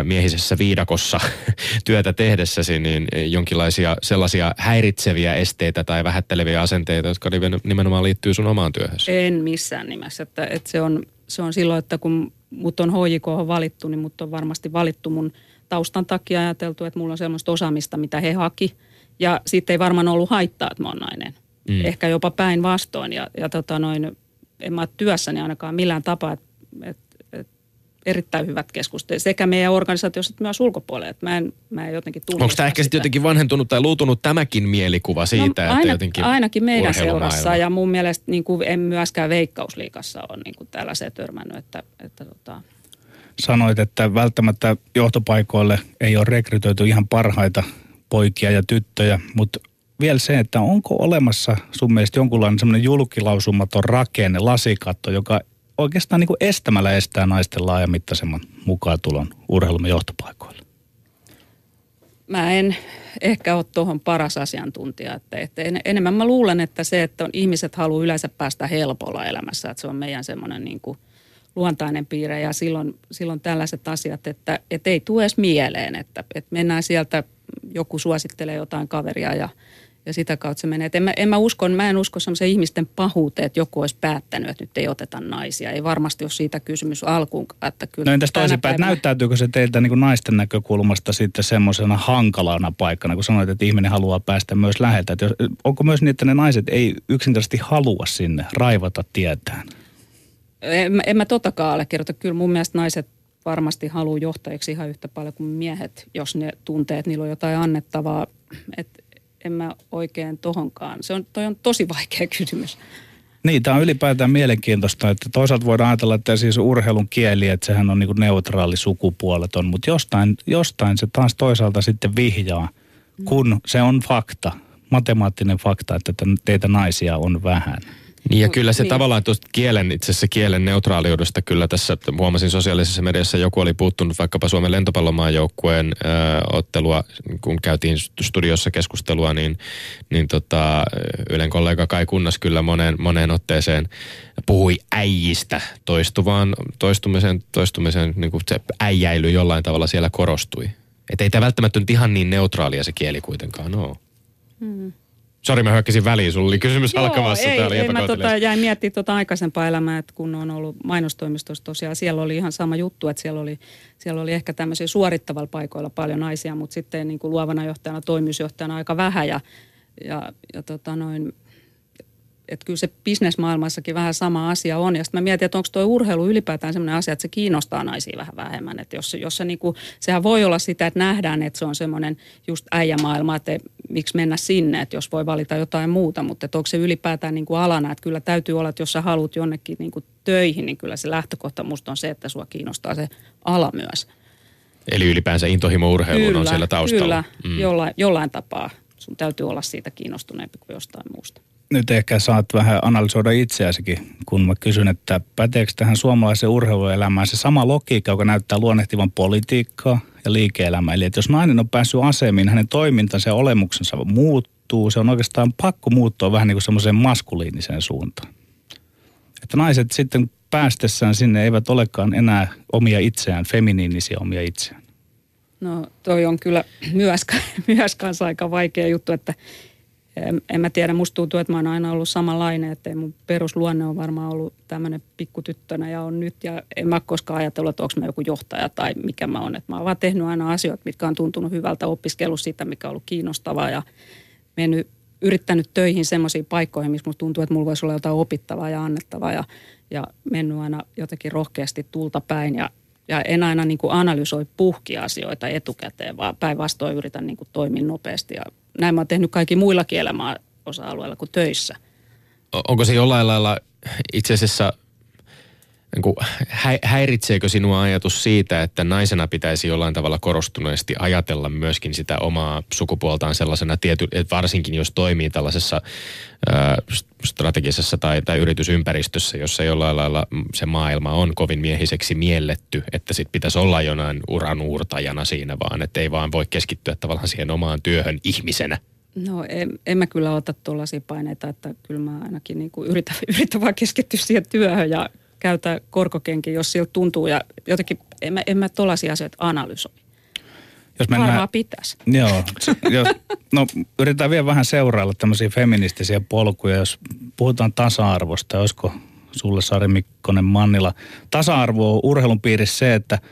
A: miehisessä viidakossa työtä tehdessäsi niin jonkinlaisia sellaisia häiritseviä esteitä tai vähätteleviä asenteita, jotka nimenomaan liittyy sun omaan työhön?
B: En missään nimessä. Että, että se, on, se on silloin, että kun mut on HJK on valittu, niin mut on varmasti valittu mun taustan takia ajateltu, että mulla on sellaista osaamista, mitä he haki. Ja sitten ei varmaan ollut haittaa, että mä oon nainen. Mm. Ehkä jopa päinvastoin. Ja, ja tota noin, en mä työssäni ainakaan millään tapaa, että et erittäin hyvät keskustelut sekä meidän organisaatiossa että myös ulkopuolella. Että mä en, mä en jotenkin
A: Onko tämä ehkä sitten jotenkin vanhentunut tai luutunut tämäkin mielikuva siitä, no,
B: aina,
A: että jotenkin
B: Ainakin meidän seurassa ja mun mielestä niin kuin en myöskään veikkausliikassa ole niin kuin tällaiseen törmännyt, että, että tota...
C: Sanoit, että välttämättä johtopaikoille ei ole rekrytoitu ihan parhaita poikia ja tyttöjä, mutta vielä se, että onko olemassa sun mielestä jonkunlainen semmoinen julkilausumaton rakenne, lasikatto, joka oikeastaan niin kuin estämällä estää naisten laajamittaisemman mukaan tulon urheilumme johtopaikoille?
B: Mä en ehkä ole tuohon paras asiantuntija. Että, että en, enemmän mä luulen, että se, että on, ihmiset haluaa yleensä päästä helpolla elämässä, että se on meidän semmoinen niin kuin luontainen piirre ja silloin, silloin tällaiset asiat, että, että ei tule edes mieleen, että, että mennään sieltä, joku suosittelee jotain kaveria ja – ja sitä kautta se menee. Et en, mä, en mä, usko, mä en usko semmoisen ihmisten pahuuteen, että joku olisi päättänyt, että nyt ei oteta naisia. Ei varmasti ole siitä kysymys alkuun. Että kyllä
C: no entäs toisinpäin, että näyttäytyykö se teiltä niin kuin naisten näkökulmasta sitten semmoisena hankalana paikkana, kun sanoit, että ihminen haluaa päästä myös läheltä. Että jos, onko myös niin, että ne naiset ei yksinkertaisesti halua sinne raivata tietään?
B: En, en mä totakaan allekirjoita. Kyllä mun mielestä naiset varmasti haluaa johtajiksi ihan yhtä paljon kuin miehet, jos ne tuntee, että niillä on jotain annettavaa. Et en mä oikein tohonkaan. Se on, toi on tosi vaikea kysymys.
C: Niin, tämä on ylipäätään mielenkiintoista, että toisaalta voidaan ajatella, että siis urheilun kieli, että sehän on niin kuin neutraali sukupuoleton, mutta jostain, jostain se taas toisaalta sitten vihjaa, kun se on fakta, matemaattinen fakta, että teitä naisia on vähän.
A: Niin ja kyllä se niin. tavallaan tuosta kielen, itse asiassa kielen neutraaliudesta kyllä tässä huomasin sosiaalisessa mediassa joku oli puuttunut vaikkapa Suomen lentopallomaan joukkueen ö, ottelua, kun käytiin studiossa keskustelua, niin, niin tota, Ylen kollega Kai Kunnas kyllä moneen, moneen otteeseen puhui äijistä toistuvaan, toistumisen, toistumisen niin kuin se äijäily jollain tavalla siellä korostui. Että ei tämä välttämättä nyt ihan niin neutraalia se kieli kuitenkaan ole. Hmm. Sori, mä hyökkäsin väliin. Sulla oli kysymys Joo, alkamassa.
B: Ei, ei mä tota, jäin miettimään tuota aikaisempaa elämää, että kun on ollut mainostoimistossa tosiaan, siellä oli ihan sama juttu, että siellä oli, siellä oli ehkä tämmöisiä suorittavalla paikoilla paljon naisia, mutta sitten niin kuin luovana johtajana, toimitusjohtajana aika vähän ja, ja, ja tota noin, että kyllä se bisnesmaailmassakin vähän sama asia on. Ja sitten mä mietin, että onko tuo urheilu ylipäätään sellainen asia, että se kiinnostaa naisia vähän vähemmän. Että jos, jos se niinku, sehän voi olla sitä, että nähdään, että se on semmoinen just äijämaailma, että miksi mennä sinne, että jos voi valita jotain muuta. Mutta että onko se ylipäätään niinku alana, että kyllä täytyy olla, että jos sä haluat jonnekin niinku töihin, niin kyllä se lähtökohta musta on se, että sua kiinnostaa se ala myös.
A: Eli ylipäänsä intohimo urheiluun on siellä taustalla.
B: Kyllä, mm. jollain, jollain tapaa sun täytyy olla siitä kiinnostuneempi kuin jostain muusta
C: nyt ehkä saat vähän analysoida itseäsikin, kun mä kysyn, että päteekö tähän suomalaisen urheiluelämään se sama logiikka, joka näyttää luonnehtivan politiikkaa ja liike-elämää. Eli että jos nainen on päässyt asemiin, hänen toimintansa ja olemuksensa muuttuu, se on oikeastaan pakko muuttua vähän niin kuin semmoiseen maskuliiniseen suuntaan. Että naiset sitten päästessään sinne eivät olekaan enää omia itseään, feminiinisiä omia itseään.
B: No toi on kyllä myös, myös kanssa aika vaikea juttu, että en, mä tiedä, musta tuntuu, että mä oon aina ollut samanlainen, että mun perusluonne on varmaan ollut tämmöinen pikkutyttönä ja on nyt. Ja en mä koskaan ajatellut, että onko mä joku johtaja tai mikä mä oon. Että mä oon vaan tehnyt aina asioita, mitkä on tuntunut hyvältä, opiskellut sitä, mikä on ollut kiinnostavaa ja mennyt, yrittänyt töihin semmoisiin paikkoihin, missä musta tuntuu, että mulla voisi olla jotain opittavaa ja annettavaa ja, ja mennyt aina jotenkin rohkeasti tulta päin ja ja en aina niin kuin analysoi puhkia asioita etukäteen, vaan päinvastoin yritän niin kuin toimia nopeasti ja näin mä oon tehnyt kaikki muillakin elämää osa-alueilla kuin töissä.
A: Onko se jollain lailla itse asiassa niin kuin, hä, häiritseekö sinua ajatus siitä, että naisena pitäisi jollain tavalla korostuneesti ajatella myöskin sitä omaa sukupuoltaan sellaisena, tiety, että varsinkin jos toimii tällaisessa ää, strategisessa tai, tai yritysympäristössä, jossa jollain lailla se maailma on kovin miehiseksi mielletty, että sit pitäisi olla jonain uran uurtajana siinä vaan, että ei vaan voi keskittyä tavallaan siihen omaan työhön ihmisenä.
B: No en, en mä kyllä ota tuollaisia paineita, että kyllä mä ainakin niin kuin yritän, yritän vaan keskittyä siihen työhön ja käytä korkokenkin, jos siltä tuntuu. Ja jotenkin en mä, en mä tuollaisia asioita analysoi. Jos mennään, Varmaan pitäisi.
C: Joo. Jos, no yritetään vielä vähän seurailla tämmöisiä feministisiä polkuja. Jos puhutaan tasa-arvosta, olisiko sulle Sari Mikkonen Mannila. Tasa-arvo on urheilun piirissä se, että –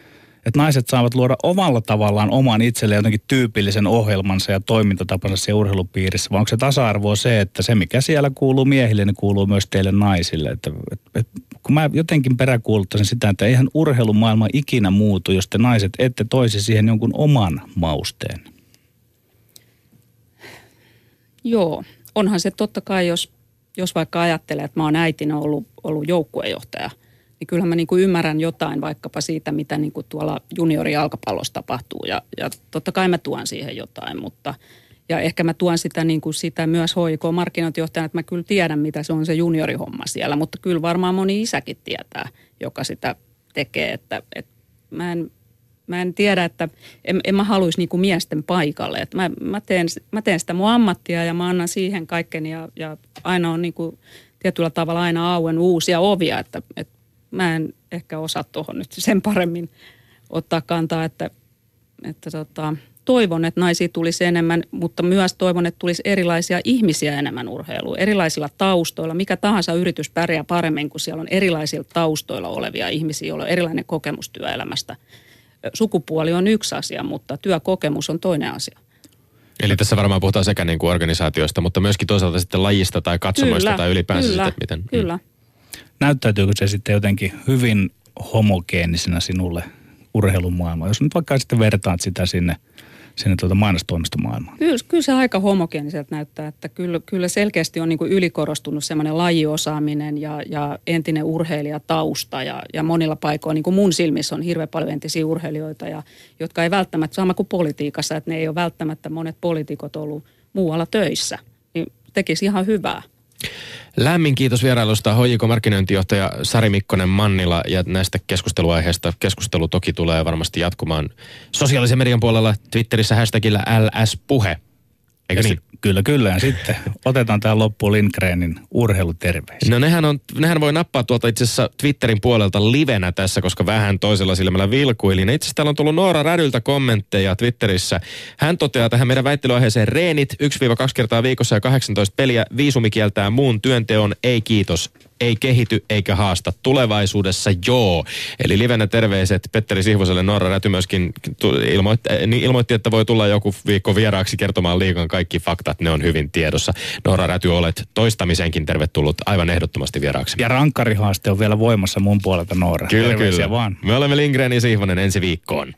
C: että naiset saavat luoda omalla tavallaan oman itselleen jotenkin tyypillisen ohjelmansa ja toimintatapansa siellä urheilupiirissä, vai onko se tasa-arvo se, että se mikä siellä kuuluu miehille, niin kuuluu myös teille naisille. Että, et, et, kun mä jotenkin peräkuuluttaisin sitä, että eihän urheilumaailma ikinä muutu, jos te naiset ette toisi siihen jonkun oman mausteen.
B: Joo, onhan se totta kai, jos, jos vaikka ajattelee, että mä oon äitinä ollut, ollut joukkuejohtaja – niin kyllähän mä niin kuin ymmärrän jotain vaikkapa siitä, mitä niin kuin tuolla juniorijalkapallossa tapahtuu. Ja, ja totta kai mä tuon siihen jotain, mutta ja ehkä mä tuon sitä, niin kuin sitä myös HIK-markkinointijohtajana, että mä kyllä tiedän, mitä se on se juniorihomma siellä. Mutta kyllä varmaan moni isäkin tietää, joka sitä tekee. Että, että mä, en, mä en tiedä, että en, en mä haluaisi niin kuin miesten paikalle. Että mä, mä, teen, mä teen sitä mun ammattia ja mä annan siihen kaikkeni ja, ja aina on niin kuin tietyllä tavalla aina auen uusia ovia, että, että mä en ehkä osaa tuohon nyt sen paremmin ottaa kantaa, että, että tota, toivon, että naisia tulisi enemmän, mutta myös toivon, että tulisi erilaisia ihmisiä enemmän urheiluun, erilaisilla taustoilla. Mikä tahansa yritys pärjää paremmin, kun siellä on erilaisilla taustoilla olevia ihmisiä, joilla on erilainen kokemus työelämästä. Sukupuoli on yksi asia, mutta työkokemus on toinen asia.
A: Eli tässä varmaan puhutaan sekä niin kuin organisaatioista, mutta myöskin toisaalta sitten lajista tai katsomoista
B: kyllä,
A: tai ylipäänsä
B: kyllä,
A: sitten miten.
B: Kyllä, mm
C: näyttäytyykö se sitten jotenkin hyvin homogeenisena sinulle urheilumaailmaan, jos nyt vaikka sitten vertaat sitä sinne, sinne tuota mainostoimistomaailmaan?
B: Kyllä, kyllä se aika homogeeniselta näyttää, että kyllä, kyllä selkeästi on niin kuin ylikorostunut semmoinen lajiosaaminen ja, ja entinen urheilijatausta ja, ja monilla paikoilla niin kuin mun silmissä on hirveän paljon entisiä urheilijoita, ja, jotka ei välttämättä, sama kuin politiikassa, että ne ei ole välttämättä monet poliitikot ollut muualla töissä, niin tekisi ihan hyvää.
A: Lämmin kiitos vierailusta HJK markkinointijohtaja Sari Mikkonen Mannila ja näistä keskusteluaiheista. Keskustelu toki tulee varmasti jatkumaan sosiaalisen median puolella Twitterissä hashtagillä LS-puhe. Eikö niin?
C: Kyllä, kyllä. Ja sitten otetaan tähän loppuun Lindgrenin urheiluterveisiä.
A: No nehän, on, nehän voi nappaa tuolta itse asiassa Twitterin puolelta livenä tässä, koska vähän toisella silmällä vilkuilin. Itse asiassa täällä on tullut Noora Rädyltä kommentteja Twitterissä. Hän toteaa tähän meidän väittelyaiheeseen reenit 1-2 kertaa viikossa ja 18 peliä. Viisumi kieltää muun työnteon. Ei kiitos ei kehity eikä haasta. Tulevaisuudessa joo. Eli livenä terveiset Petteri Sihvoselle. Noora Räty myöskin ilmoitti, eh, niin ilmoitti, että voi tulla joku viikko vieraaksi kertomaan liikan kaikki faktat. Ne on hyvin tiedossa. Noora Räty, olet toistamisenkin tervetullut aivan ehdottomasti vieraaksi.
C: Ja rankkarihaaste on vielä voimassa mun puolelta, Noora.
A: Kyllä, Terveisiä kyllä. Vaan. Me olemme Lindgren ja Sihvonen ensi viikkoon.